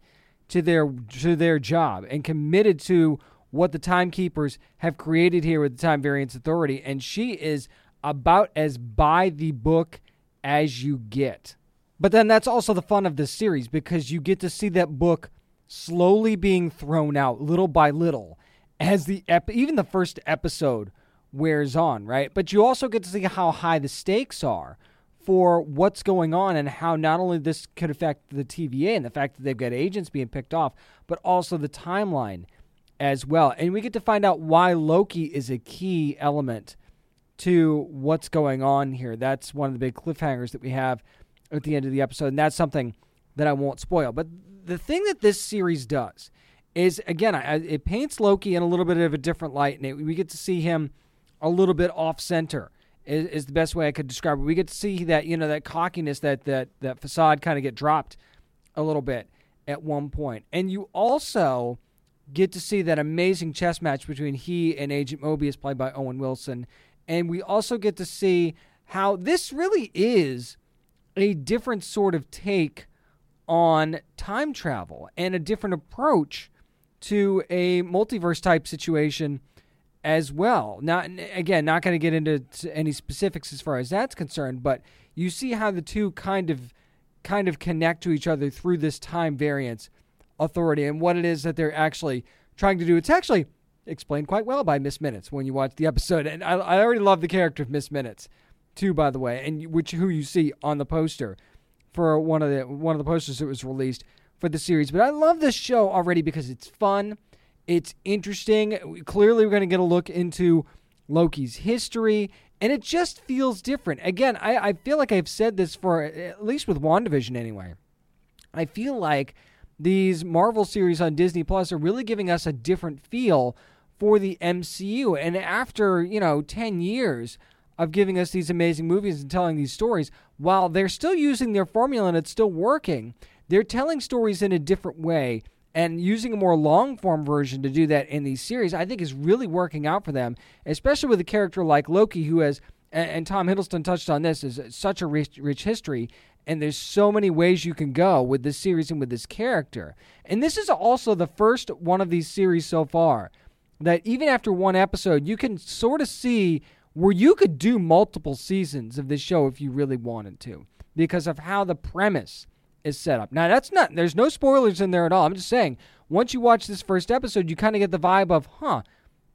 [SPEAKER 2] to their to their job and committed to what the timekeepers have created here with the Time Variance Authority, and she is about as by the book as you get. But then that's also the fun of this series because you get to see that book slowly being thrown out little by little as the ep- even the first episode wears on, right? But you also get to see how high the stakes are for what's going on and how not only this could affect the TVA and the fact that they've got agents being picked off, but also the timeline as well. And we get to find out why Loki is a key element to what's going on here. That's one of the big cliffhangers that we have at the end of the episode. And that's something that I won't spoil. But the thing that this series does is, again, it paints Loki in a little bit of a different light. And we get to see him a little bit off center. Is, is the best way I could describe it. We get to see that you know that cockiness, that that that facade, kind of get dropped a little bit at one point, and you also get to see that amazing chess match between he and Agent Mobius, played by Owen Wilson. And we also get to see how this really is a different sort of take on time travel and a different approach to a multiverse type situation as well. Not again, not going to get into any specifics as far as that's concerned, but you see how the two kind of kind of connect to each other through this time variance authority and what it is that they're actually trying to do. It's actually explained quite well by Miss Minutes when you watch the episode, and I, I already love the character of Miss Minutes too, by the way, and which who you see on the poster for one of the one of the posters that was released for the series. But I love this show already because it's fun, it's interesting. Clearly, we're going to get a look into Loki's history, and it just feels different. Again, I, I feel like I've said this for at least with WandaVision anyway. I feel like these Marvel series on Disney Plus are really giving us a different feel for the MCU. And after, you know, 10 years of giving us these amazing movies and telling these stories, while they're still using their formula and it's still working, they're telling stories in a different way and using a more long form version to do that in these series, I think is really working out for them, especially with a character like Loki, who has, and Tom Hiddleston touched on this, is such a rich, rich history and there's so many ways you can go with this series and with this character. And this is also the first one of these series so far that even after one episode, you can sort of see where you could do multiple seasons of this show if you really wanted to because of how the premise is set up. Now, that's not, there's no spoilers in there at all. I'm just saying, once you watch this first episode, you kind of get the vibe of, huh,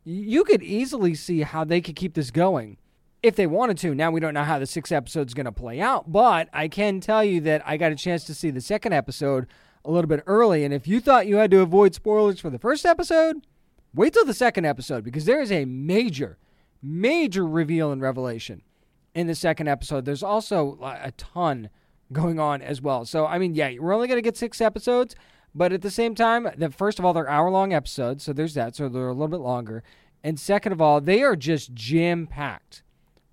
[SPEAKER 2] you could easily see how they could keep this going if they wanted to. Now we don't know how the sixth episode is going to play out, but I can tell you that I got a chance to see the second episode a little bit early. And if you thought you had to avoid spoilers for the first episode, wait till the second episode because there is a major, major reveal and revelation in the second episode. There's also uh, a ton going on as well. So, I mean, yeah, we're only going to get six episodes, but at the same time, the, first of all, they're hour long episodes. So there's that. So they're a little bit longer. And second of all, they are just jam packed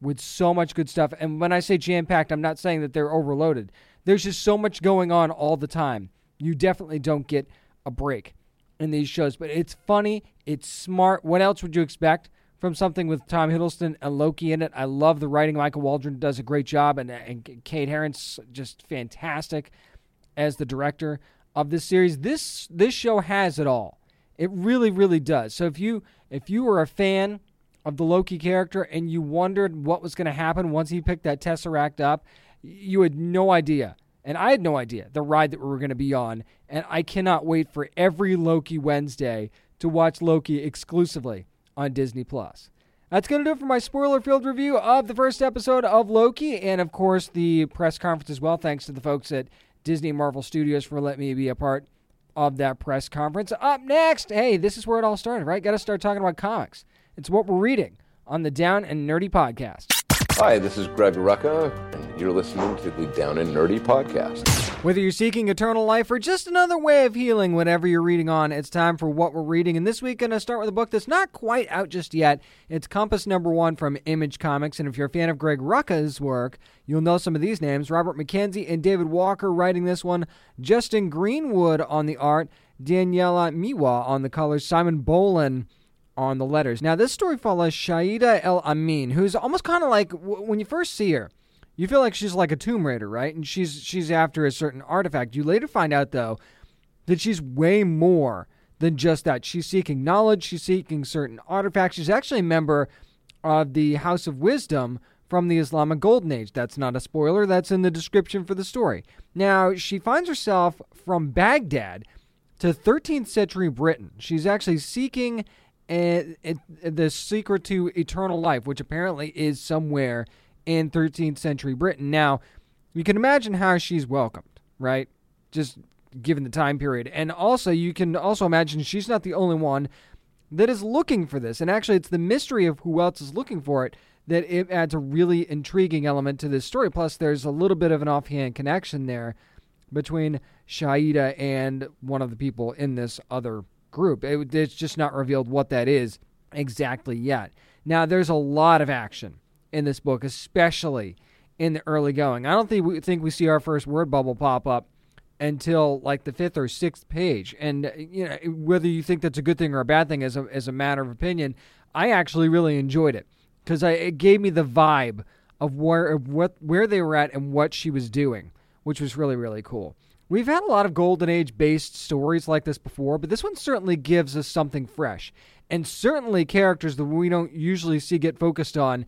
[SPEAKER 2] with so much good stuff. And when I say jam packed, I'm not saying that they're overloaded. There's just so much going on all the time. You definitely don't get a break in these shows, but it's funny, it's smart. What else would you expect from something with Tom Hiddleston and Loki in it? I love the writing. Michael Waldron does a great job, and, and Kate Herron's just fantastic as the director of this series. This this show has it all. It really, really does. So if you if you were a fan of the Loki character and you wondered what was going to happen once he picked that Tesseract up, you had no idea. And I had no idea the ride that we were going to be on. And I cannot wait for every Loki Wednesday to watch Loki exclusively on Disney Plus. That's going to do it for my spoiler filled review of the first episode of Loki, and of course the press conference as well. Thanks to the folks at Disney Marvel Studios for letting me be a part of that press conference. Up next, hey, this is where it all started, right? Got to start talking about comics. It's what we're reading on the Down and Nerdy podcast.
[SPEAKER 11] Hi, this is Greg Rucka, and you're listening to the Down and Nerdy podcast.
[SPEAKER 2] Whether you're seeking eternal life or just another way of healing whatever you're reading on, it's time for what we're reading. And this week, I'm going to start with a book that's not quite out just yet. It's Compass Number One from Image Comics. And if you're a fan of Greg Rucka's work, you'll know some of these names Robert Mackenzie and David Walker writing this one, Justin Greenwood on the art, Daniela Miwa on the colors, Simon Bowland on the letters. Now, this story follows Shaida El Amin, who's almost kind of like when you first see her, you feel like she's like a Tomb Raider, right? And she's she's after a certain artifact. You later find out though that she's way more than just that. She's seeking knowledge. She's seeking certain artifacts. She's actually a member of the House of Wisdom from the Islamic Golden Age. That's not a spoiler. That's in the description for the story. Now she finds herself from Baghdad to 13th century Britain. She's actually seeking a, a, the secret to eternal life, which apparently is somewhere in 13th century Britain. Now, you can imagine how she's welcomed, right? Just given the time period. And also, you can also imagine she's not the only one that is looking for this. And actually, it's the mystery of who else is looking for it that it adds a really intriguing element to this story. Plus, there's a little bit of an offhand connection there between Shaida and one of the people in this other group. It, it's just not revealed what that is exactly yet. Now, there's a lot of action in this book, especially in the early going. I don't think we think we see our first word bubble pop up until like the fifth or sixth page. And uh, you know, whether you think that's a good thing or a bad thing as a as a matter of opinion, I actually really enjoyed it because it gave me the vibe of where of what where they were at and what she was doing, which was really really cool. We've had a lot of golden age based stories like this before, but this one certainly gives us something fresh and certainly characters that we don't usually see get focused on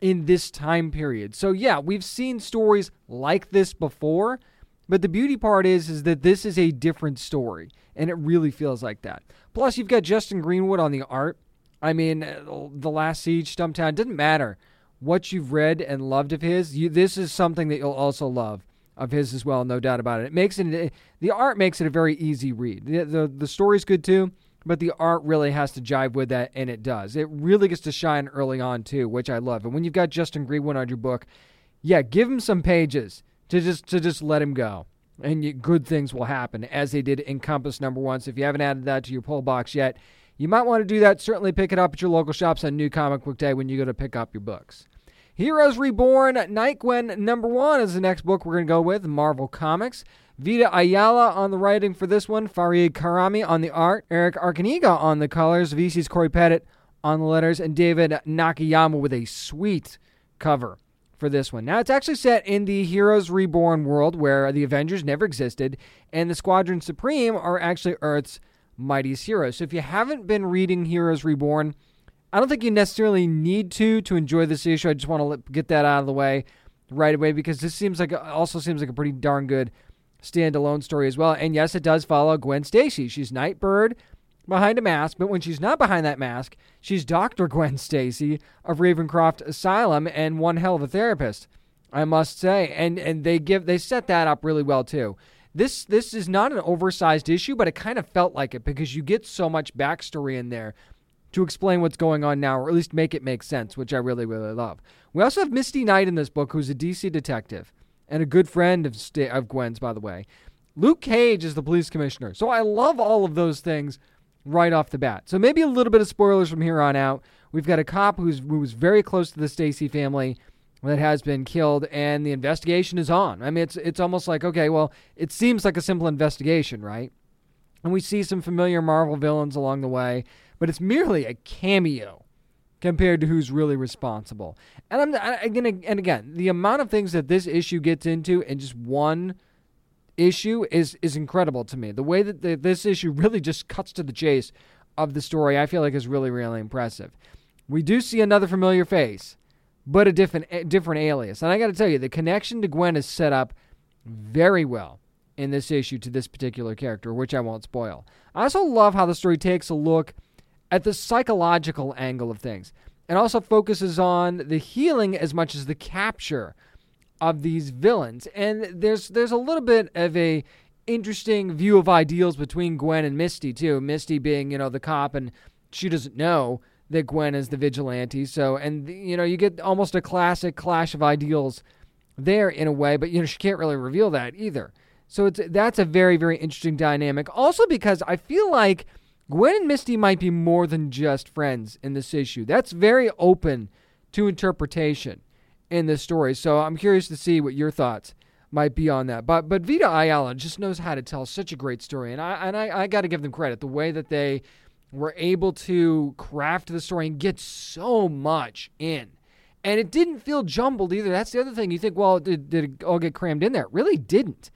[SPEAKER 2] in this time period. So yeah, we've seen stories like this before, but the beauty part is is that this is a different story and it really feels like that. Plus you've got Justin Greenwood on the art. I mean, The Last Siege, Stumptown, doesn't matter what you've read and loved of his. You, this is something that you'll also love of his as well, no doubt about it. It makes it the art makes it a very easy read. The the, the story's good too but the art really has to jive with that, and it does. It really gets to shine early on too, which I love. And when you've got Justin Greenwood on your book, yeah, give him some pages to just to just let him go, and you, good things will happen, as they did in Compass Number One. So if you haven't added that to your pull box yet, you might want to do that. Certainly pick it up at your local shops on New Comic Book Day when you go to pick up your books. Heroes Reborn, Gwen number one is the next book we're going to go with, Marvel Comics. Vita Ayala on the writing for this one, Farid Karami on the art, Erick Arciniega on the colors, VC's Cory Petit on the letters, and David Nakayama with a sweet cover for this one. Now, it's actually set in the Heroes Reborn world where the Avengers never existed, and the Squadron Supreme are actually Earth's mightiest heroes. So if you haven't been reading Heroes Reborn, I don't think you necessarily need to to enjoy this issue. I just want to get that out of the way right away because this seems like also seems like a pretty darn good standalone story as well. And yes, it does follow Gwen Stacy. She's Nightbird behind a mask, but when she's not behind that mask, she's Dr. [laughs] Gwen Stacy of Ravencroft Asylum and one hell of a therapist, I must say. And and they give they set that up really well too. This this is not an oversized issue, but it kind of felt like it because you get so much backstory in there to explain what's going on now, or at least make it make sense, which I really, really love. We also have Misty Knight in this book, who's a DC detective and a good friend of, St- of Gwen's, by the way. Luke Cage is the police commissioner. So I love all of those things right off the bat. So maybe a little bit of spoilers from here on out. We've got a cop who's who's very close to the Stacy family that has been killed, and the investigation is on. I mean, it's it's almost like okay, well, it seems like a simple investigation, right? And we see some familiar Marvel villains along the way, but it's merely a cameo compared to who's really responsible. And I'm again and again, the amount of things that this issue gets into in just one issue is is incredible to me. The way that the, this issue really just cuts to the chase of the story, I feel like is really really impressive. We do see another familiar face, but a different a different alias. And I got to tell you, the connection to Gwen is set up very well in this issue to this particular character, which I won't spoil. I also love how the story takes a look at the psychological angle of things. and also focuses on the healing as much as the capture of these villains. And there's there's a little bit of a interesting view of ideals between Gwen and Misty too. Misty being, you know, the cop and she doesn't know that Gwen is the vigilante. So and you know, you get almost a classic clash of ideals there in a way, but you know, she can't really reveal that either. So it's that's a very very interesting dynamic. Also because I feel like Gwen and Misty might be more than just friends in this issue. That's very open to interpretation in this story. So I'm curious to see what your thoughts might be on that. But but Vita Ayala just knows how to tell such a great story, and I and I, I got to give them credit the way that they were able to craft the story and get so much in. And it didn't feel jumbled either. That's the other thing. You think, well, did, did it all get crammed in there? It really didn't.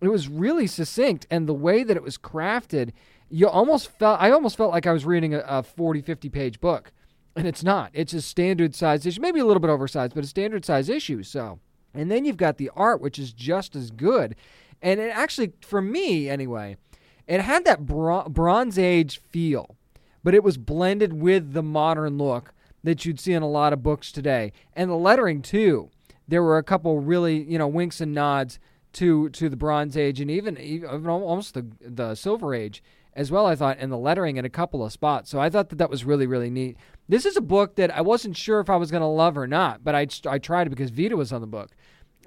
[SPEAKER 2] It was really succinct, and the way that it was crafted, you almost felt. I almost felt like I was reading a, a 40, 50 page book, and it's not. It's a standard size issue, maybe a little bit oversized, but a standard size issue. So and then you've got the art, which is just as good. And it actually, for me anyway, it had that Bronze Age feel, but it was blended with the modern look that you'd see in a lot of books today. And the lettering, too. There were a couple really, you know, winks and nods to to the Bronze Age and even, even almost the, the Silver Age as well, I thought, and the lettering in a couple of spots. So I thought that that was really, really neat. This is a book that I wasn't sure if I was going to love or not, but I, I tried it because Vita was on the book.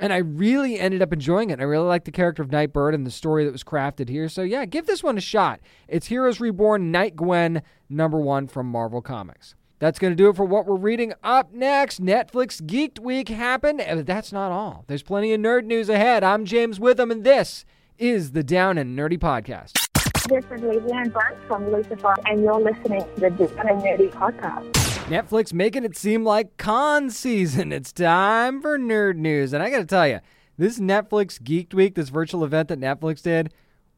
[SPEAKER 2] And I really ended up enjoying it. I really like the character of Nightbird and the story that was crafted here. So, yeah, give this one a shot. It's Heroes Reborn Night Gwen, number one from Marvel Comics. That's going to do it for what we're reading. Up next, Netflix Geeked Week happened. But that's not all. There's plenty of nerd news ahead. I'm James Witham, and this is the Down and Nerdy Podcast.
[SPEAKER 12] This is Leanne Burns from Lucifer, and you're listening to the Down and Podcast.
[SPEAKER 2] Netflix making it seem like con season. It's time for nerd news. And I got to tell you, this Netflix Geeked Week, this virtual event that Netflix did,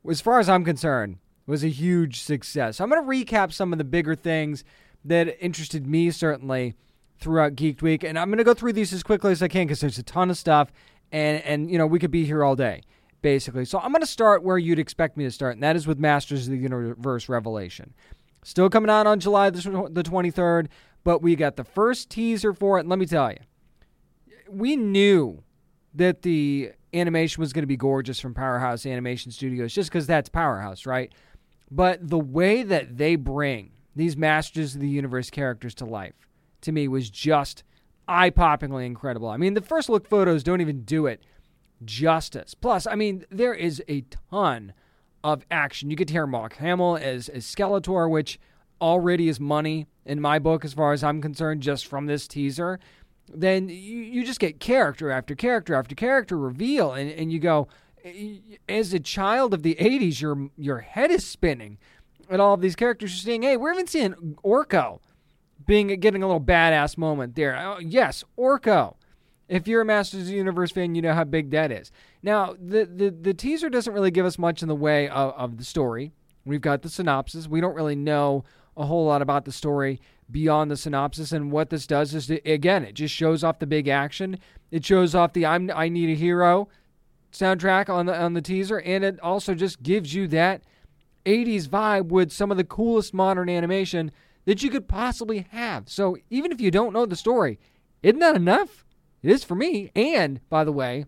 [SPEAKER 2] as far as I'm concerned, was a huge success. So I'm going to recap some of the bigger things that interested me, certainly, throughout Geeked Week. And I'm going to go through these as quickly as I can because there's a ton of stuff. And, and, you know, we could be here all day, basically. So I'm going to start where you'd expect me to start, and that is with Masters of the Universe Revelation. Still coming out on July the 23rd but we got the first teaser for it. And let me tell you, we knew that the animation was going to be gorgeous from Powerhouse Animation Studios just because that's Powerhouse, right? But the way that they bring these Masters of the Universe characters to life to me was just eye poppingly incredible. I mean, the first look photos don't even do it justice. Plus, I mean, there is a ton of action. You get to hear Mark Hamill as, as Skeletor, which already is money in my book, as far as I'm concerned, just from this teaser, then you, you just get character after character after character reveal, and, and you go, as a child of the 80s, your, your head is spinning at all of these characters you're seeing. Hey, we're even seeing Orko being getting a little badass moment there. Oh, yes, Orko. If you're a Masters of the Universe fan, you know how big that is. Now, the, the, the teaser doesn't really give us much in the way of, of the story. We've got the synopsis. We don't really know a whole lot about the story beyond the synopsis. And what this does is, to, again, it just shows off the big action. It shows off the "I'm I Need a Hero" soundtrack on the on the teaser, and it also just gives you that 80s vibe with some of the coolest modern animation that you could possibly have. So even if you don't know the story, isn't that enough? It is for me. And by the way,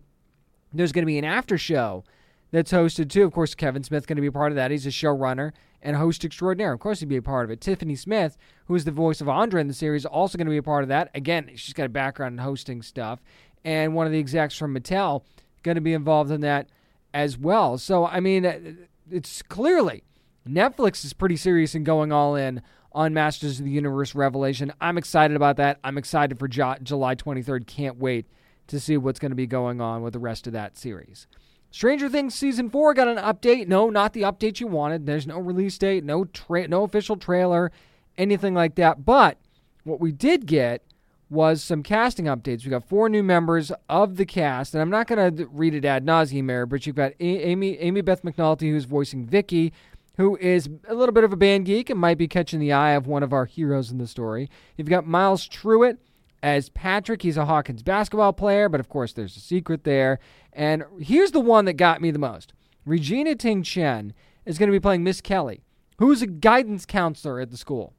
[SPEAKER 2] there's going to be an after show that's hosted too. Of course, Kevin Smith's going to be a part of that. He's a showrunner and host extraordinaire. Of course, he'd be a part of it. Tiffany Smith, who is the voice of Andra in the series, also going to be a part of that. Again, she's got a background in hosting stuff, and one of the execs from Mattel going to be involved in that as well. So, I mean, it's clearly Netflix is pretty serious in going all in on Masters of the Universe Revelation. I'm excited about that. I'm excited for July 23rd. Can't wait to see what's going to be going on with the rest of that series. Stranger Things season four got an update. No, not the update you wanted. There's no release date, no tra- no official trailer, anything like that. But what we did get was some casting updates. We got four new members of the cast, and I'm not going to read it ad nauseum here, but you've got a- Amy Amybeth McNulty who's voicing Vicky, who is a little bit of a band geek and might be catching the eye of one of our heroes in the story. You've got Miles Truitt as Patrick. He's a Hawkins basketball player, but of course, there's a secret there. And here's the one that got me the most Regina Ting Chen is going to be playing Miss Kelly, who's a guidance counselor at the school.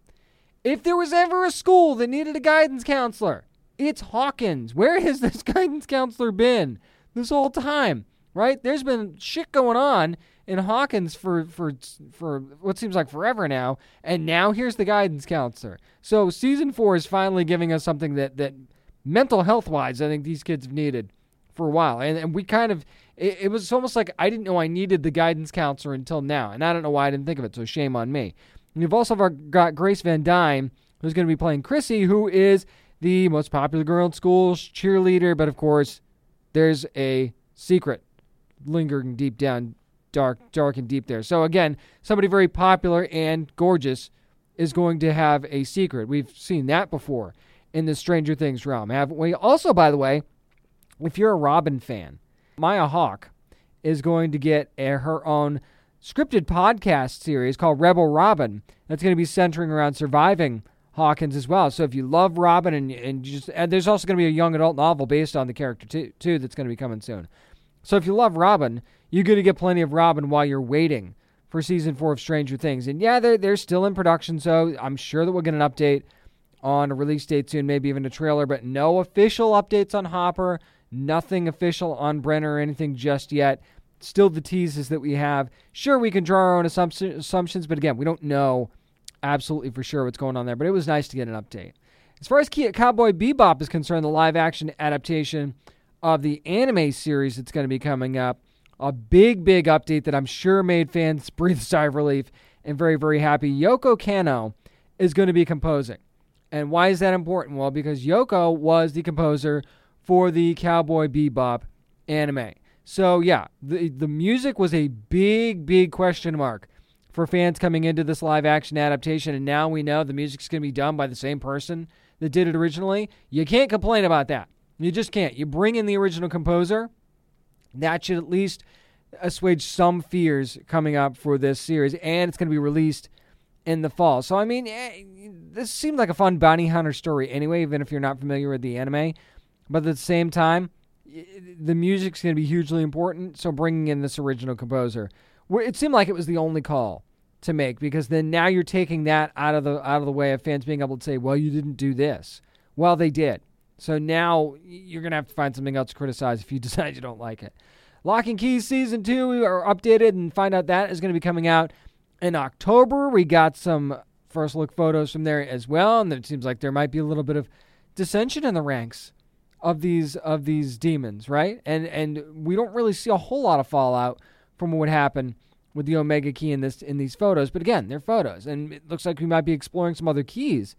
[SPEAKER 2] If there was ever a school that needed a guidance counselor, it's Hawkins. Where has this [laughs] guidance counselor been this whole time? Right? There's been shit going on in Hawkins for for for what seems like forever now, and now here's the guidance counselor. So season four is finally giving us something that that mental health wise, I think these kids have needed for a while, and and we kind of it, it was almost like I didn't know I needed the guidance counselor until now, and I don't know why I didn't think of it. So shame on me. And you've also got Grace Van Dien, who's going to be playing Chrissy, who is the most popular girl in school, cheerleader, but of course, there's a secret lingering deep down dark, dark and deep there. So again, somebody very popular and gorgeous is going to have a secret. We've seen that before in the Stranger Things realm, haven't we? Also, by the way, if you're a Robin fan, Maya Hawke is going to get a, her own scripted podcast series called Rebel Robin. That's going to be centering around surviving Hawkins as well. So if you love Robin and and just and there's also going to be a young adult novel based on the character too, too that's going to be coming soon. So if you love Robin, you're going to get plenty of Robin while you're waiting for season four of Stranger Things. And yeah, they're, they're still in production, so I'm sure that we'll get an update on a release date soon, maybe even a trailer, but no official updates on Hopper, nothing official on Brenner or anything just yet. Still the teases that we have. Sure, we can draw our own assumptions, but again, we don't know absolutely for sure what's going on there. But it was nice to get an update. As far as Cowboy Bebop is concerned, the live action adaptation of the anime series that's going to be coming up. A big, big update that I'm sure made fans [laughs] breathe a sigh of relief and very, very happy. Yoko Kanno is going to be composing. And why is that important? Well, because Yoko was the composer for the Cowboy Bebop anime. So, yeah, the, the music was a big, big question mark for fans coming into this live action adaptation. And now we know the music's going to be done by the same person that did it originally. You can't complain about that. You just can't. You bring in the original composer. That should at least assuage some fears coming up for this series, and it's going to be released in the fall. So, I mean, eh, this seemed like a fun bounty hunter story anyway, even if you're not familiar with the anime. But at the same time, the music's going to be hugely important. So, bringing in this original composer, it seemed like it was the only call to make because then now you're taking that out of the out of the way of fans being able to say, "Well, you didn't do this." Well, they did. So now you're going to have to find something else to criticize if you [laughs] decide you don't like it. Locke and Key Season 2 we are updated and find out that is going to be coming out in October. We got some first look photos from there as well, and it seems like there might be a little bit of dissension in the ranks of these of these demons, right? And and we don't really see a whole lot of fallout from what would happen with the Omega key in this in these photos. But again, they're photos, and it looks like we might be exploring some other keys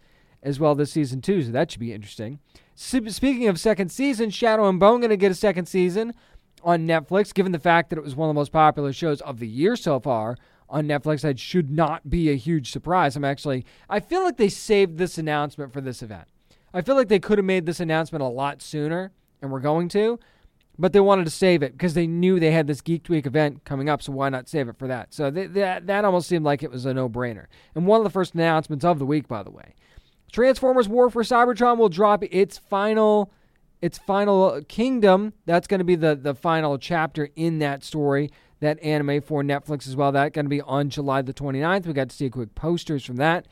[SPEAKER 2] as well this season too. So that should be interesting. Speaking of second season, Shadow and Bone going to get a second season on Netflix, given the fact that it was one of the most popular shows of the year so far on Netflix. That should not be a huge surprise. I'm actually, I feel like they saved this announcement for this event. I feel like they could have made this announcement a lot sooner, and we're going to, but they wanted to save it because they knew they had this Geek Week event coming up, so why not save it for that? So that, that almost seemed like it was a no brainer. And one of the first announcements of the week, by the way. Transformers War for Cybertron will drop its final its final uh, kingdom. That's going to be the the final chapter in that story, that anime for Netflix as well. That's going to be on July the 29th. We got to see quick posters from that,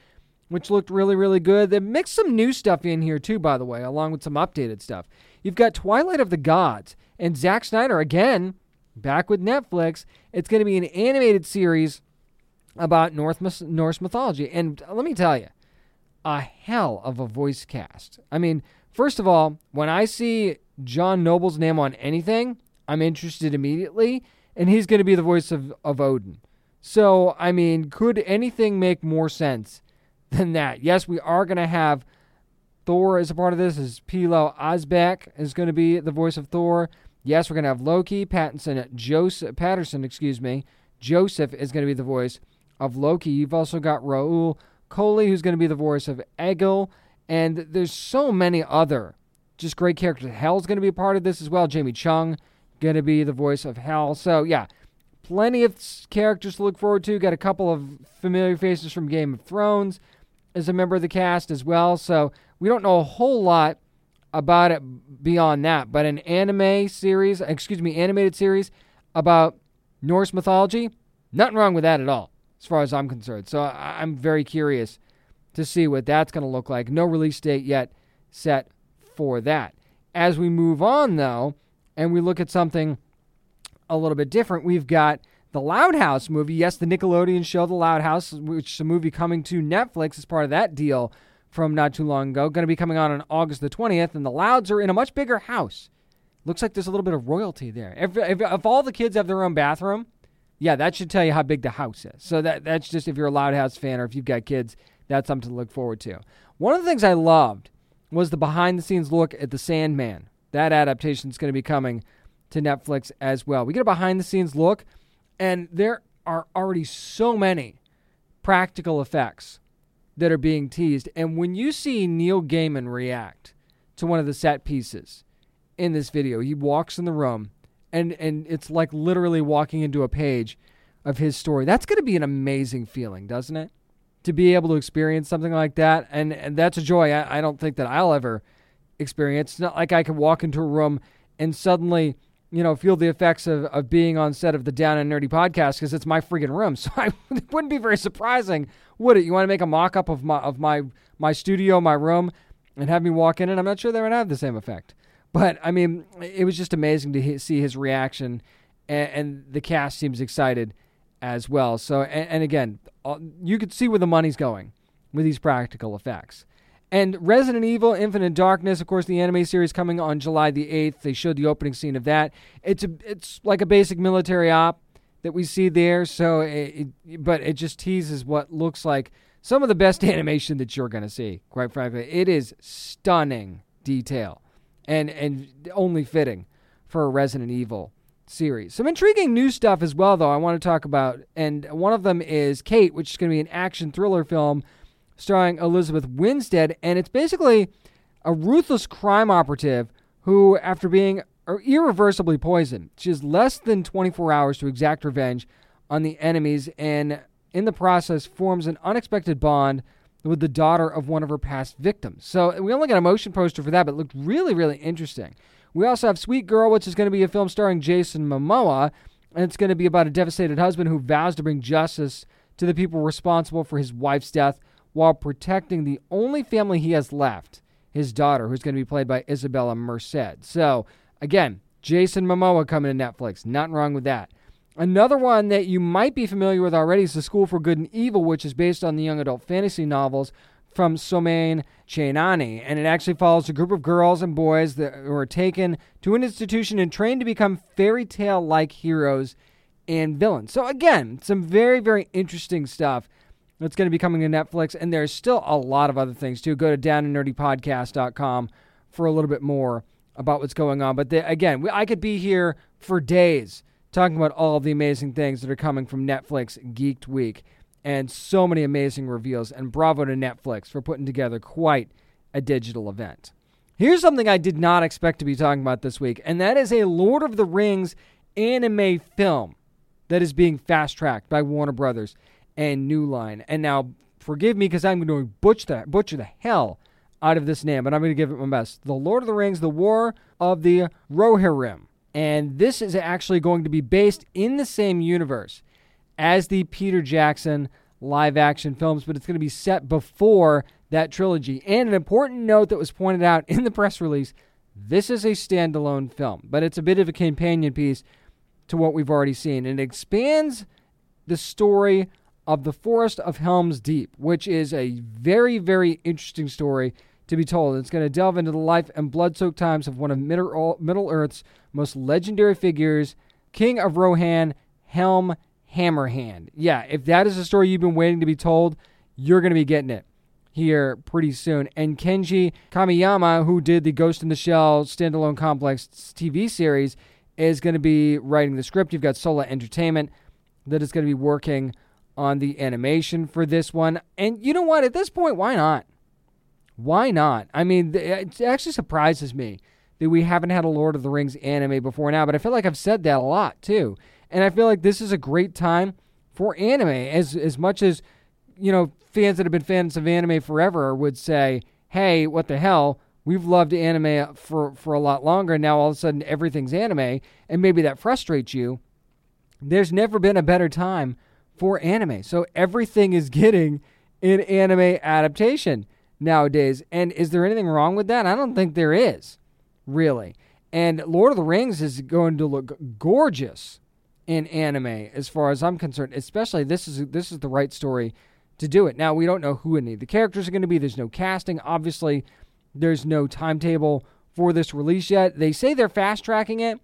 [SPEAKER 2] which looked really really good. They mixed some new stuff in here too, by the way, along with some updated stuff. You've got Twilight of the Gods and Zack Snyder again back with Netflix. It's going to be an animated series about North Norse mythology, and let me tell you a hell of a voice cast. I mean, first of all, when I see John Noble's name on anything, I'm interested immediately, and he's going to be the voice of, of Odin. So, I mean, could anything make more sense than that? Yes, we are going to have Thor as a part of this, as Pilou Asbæk is going to be the voice of Thor. Yes, we're going to have Loki, Pattinson, Joseph, Paterson, excuse me. Joseph is going to be the voice of Loki. You've also got Rahul Kohli, who's going to be the voice of Egil, and there's so many other just great characters. Hel's going to be a part of this as well. Jamie Chung going to be the voice of Hell. So yeah, plenty of characters to look forward to. Got a couple of familiar faces from Game of Thrones as a member of the cast as well. So we don't know a whole lot about it beyond that. But an anime series, excuse me, animated series about Norse mythology, nothing wrong with that at all as far as I'm concerned. So I, am very curious to see what that's going to look like. No release date yet set for that. As we move on, though, and we look at something a little bit different, we've got the Loud House movie. Yes, the Nickelodeon show, The Loud House, which is a movie coming to Netflix as part of that deal from not too long ago. Going to be coming on on August the 20th, and the Louds are in a much bigger house. Looks like there's a little bit of royalty there. If, if, if all the kids have their own bathroom, yeah, that should tell you how big the house is. So that that's just if you're a Loud House fan or if you've got kids, that's something to look forward to. One of the things I loved was the behind the scenes look at the Sandman. That adaptation is going to be coming to Netflix as well. We get a behind the scenes look, and there are already so many practical effects that are being teased. And when you see Neil Gaiman react to one of the set pieces in this video, he walks in the room and and it's like literally walking into a page of his story. That's going to be an amazing feeling, doesn't it? To be able to experience something like that, and, and that's a joy I, I don't think that I'll ever experience. It's not like I can walk into a room and suddenly, you know, feel the effects of, of being on set of the Down and Nerdy podcast because it's my freaking room. [laughs] So I, [laughs] it wouldn't be very surprising, would it? You want to make a mock up of my of my my studio, my room, and have me walk in, and I'm not sure they would have the same effect. But I mean, it was just amazing to see his reaction, and, and the cast seems excited as well. So, and, and again, you could see where the money's going with these practical effects. And Resident Evil Infinite Darkness, of course, the anime series coming on July the 8th. They showed the opening scene of that. It's a, it's like a basic military op that we see there. So, it, it, but it just teases what looks like some of the best [laughs] animation that you're going to see. Quite frankly, it is stunning detail and and only fitting for a Resident Evil series. Some intriguing new stuff as well, though. I want to talk about, and one of them is Kate, which is going to be an action thriller film starring Elizabeth Winstead, and it's basically a ruthless crime operative who, after being irreversibly poisoned, she has less than 24 hours to exact revenge on the enemies, and in the process forms an unexpected bond with the daughter of one of her past victims. So we only got a motion poster for that, but it looked really, really interesting. We also have Sweet Girl, which is going to be a film starring Jason Momoa, and it's going to be about a devastated husband who vows to bring justice to the people responsible for his wife's death while protecting the only family he has left, his daughter, who's going to be played by Isabella Merced. So, again, Jason Momoa coming to Netflix. Nothing wrong with that. Another one that you might be familiar with already is The School for Good and Evil, which is based on the young adult fantasy novels from Soman Chainani. And it actually follows a group of girls and boys that were taken to an institution and trained to become fairy tale like heroes and villains. So, again, some very, very interesting stuff that's going to be coming to Netflix. And there's still a lot of other things, too. Go to downandnerdypodcast.com for a little bit more about what's going on. But the, again, I could be here for days talking about all the amazing things that are coming from Netflix Geeked Week and so many amazing reveals. And bravo to Netflix for putting together quite a digital event. Here's something I did not expect to be talking about this week, and that is a Lord of the Rings anime film that is being fast tracked by Warner Brothers and New Line. And now, forgive me because I'm going to butcher the, butcher the hell out of this name, but I'm going to give it my best. The Lord of the Rings, The War of the Rohirrim. And this is actually going to be based in the same universe as the Peter Jackson live action films, but it's going to be set before that trilogy. And an important note that was pointed out in the press release this is a standalone film, but it's a bit of a companion piece to what we've already seen. And it expands the story of the Forest of Helm's Deep, which is a very, very interesting story to be told. It's going to delve into the life and blood soaked times of one of Middle Earth's most legendary figures, King of Rohan, Helm Hammerhand. Yeah, if that is a story you've been waiting to be told, you're going to be getting it here pretty soon. And Kenji Kamiyama, who did the Ghost in the Shell standalone complex TV series, is going to be writing the script. You've got Sola Entertainment that is going to be working on the animation for this one. And you know what? At this point, why not? Why not? I mean, it actually surprises me that we haven't had a Lord of the Rings anime before now, but I feel like I've said that a lot too. And I feel like this is a great time for anime as as much as you know, fans that have been fans of anime forever would say, "Hey, what the hell? We've loved anime for for a lot longer. Now all of a sudden everything's anime, and maybe that frustrates you." There's never been a better time for anime. So everything is getting in anime adaptation nowadays. And is there anything wrong with that? I don't think there is, really. And Lord of the Rings is going to look gorgeous in anime as far as I'm concerned. Especially this is this is the right story to do it. Now we don't know who any of the characters are going to be. There's no casting. Obviously, there's no timetable for this release yet. They say they're fast tracking it.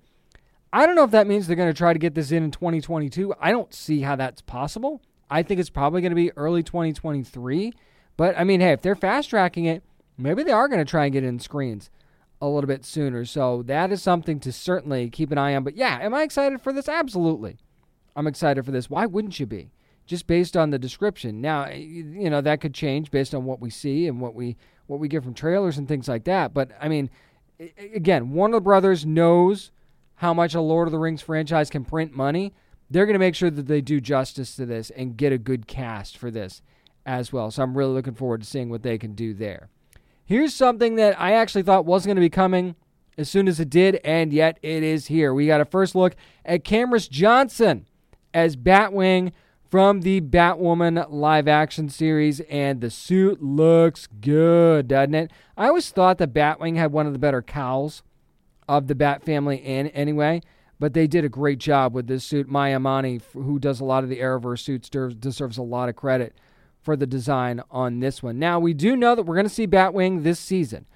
[SPEAKER 2] I don't know if that means they're going to try to get this in in 2022. I don't see how that's possible. I think it's probably going to be early 2023. But I mean, hey, if they're fast tracking it, maybe they are going to try and get in screens a little bit sooner. So that is something to certainly keep an eye on. But yeah, am I excited for this? Absolutely. I'm excited for this. Why wouldn't you be? Just based on the description. Now, you know, that could change based on what we see and what we what we get from trailers and things like that. But I mean, again, Warner Brothers knows how much a Lord of the Rings franchise can print money. They're going to make sure that they do justice to this and get a good cast for this as well. So I'm really looking forward to seeing what they can do there. Here's something that I actually thought wasn't going to be coming as soon as it did, and yet it is here. We got a first look at Camrus Johnson as Batwing from the Batwoman live action series, and the suit looks good, doesn't it? I always thought that Batwing had one of the better cowls of the Bat family in anyway, but they did a great job with this suit. Maya Mani, who does a lot of the Arrowverse suits, deserves a lot of credit for the design on this one. Now, we do know that we're going to see Batwing this season.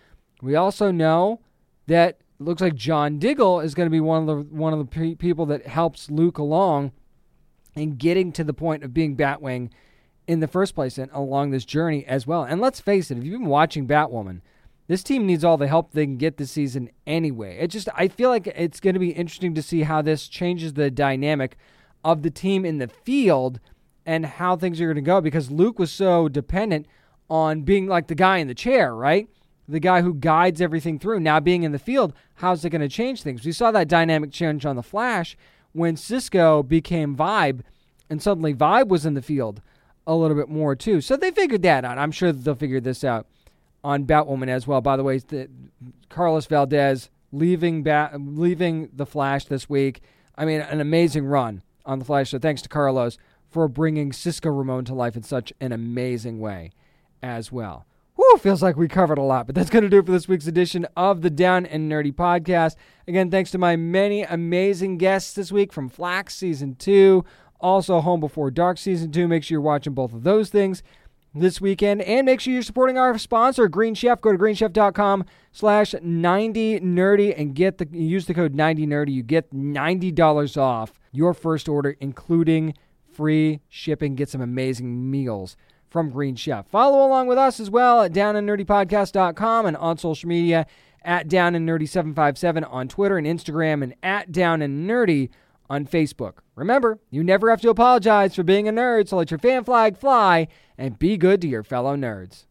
[SPEAKER 2] We also know that looks like John Diggle is going to be one of the one of the pe- people that helps Luke along and getting to the point of being Batwing in the first place and along this journey as well. And let's face it, if you've been watching Batwoman, this team needs all the help they can get this season anyway. It just I feel like it's going to be interesting to see how this changes the dynamic of the team in the field and how things are going to go because Luke was so dependent on being like the guy in the chair, right? The guy who guides everything through. Now being in the field, how's it going to change things? We saw that dynamic change on the Flash when Cisco became Vibe, and suddenly Vibe was in the field a little bit more too. So they figured that out. I'm sure they'll figure this out on Batwoman as well. By the way, the, Carlos Valdes leaving Bat, leaving the Flash this week. I mean, an amazing run on the Flash. So thanks to Carlos for bringing Cisco Ramon to life in such an amazing way as well. Whew, feels like we covered a lot, but that's going to do it for this week's edition of the Down and Nerdy podcast. Again, thanks to my many amazing guests this week from Flack Season 2, also Home Before Dark Season 2. Make sure you're watching both of those things this weekend. And make sure you're supporting our sponsor, Green Chef. Go to greenchef.com slash 90nerdy and get the use the code 90nerdy. You get $90 off your first order, including free shipping. Get some amazing meals from Green Chef. Follow along with us as well at downandnerdypodcast.com and on social media at Down and Nerdy 757 on Twitter and Instagram and at Down and Nerdy on Facebook. Remember, you never have to apologize for being a nerd, so let your fan flag fly and be good to your fellow nerds.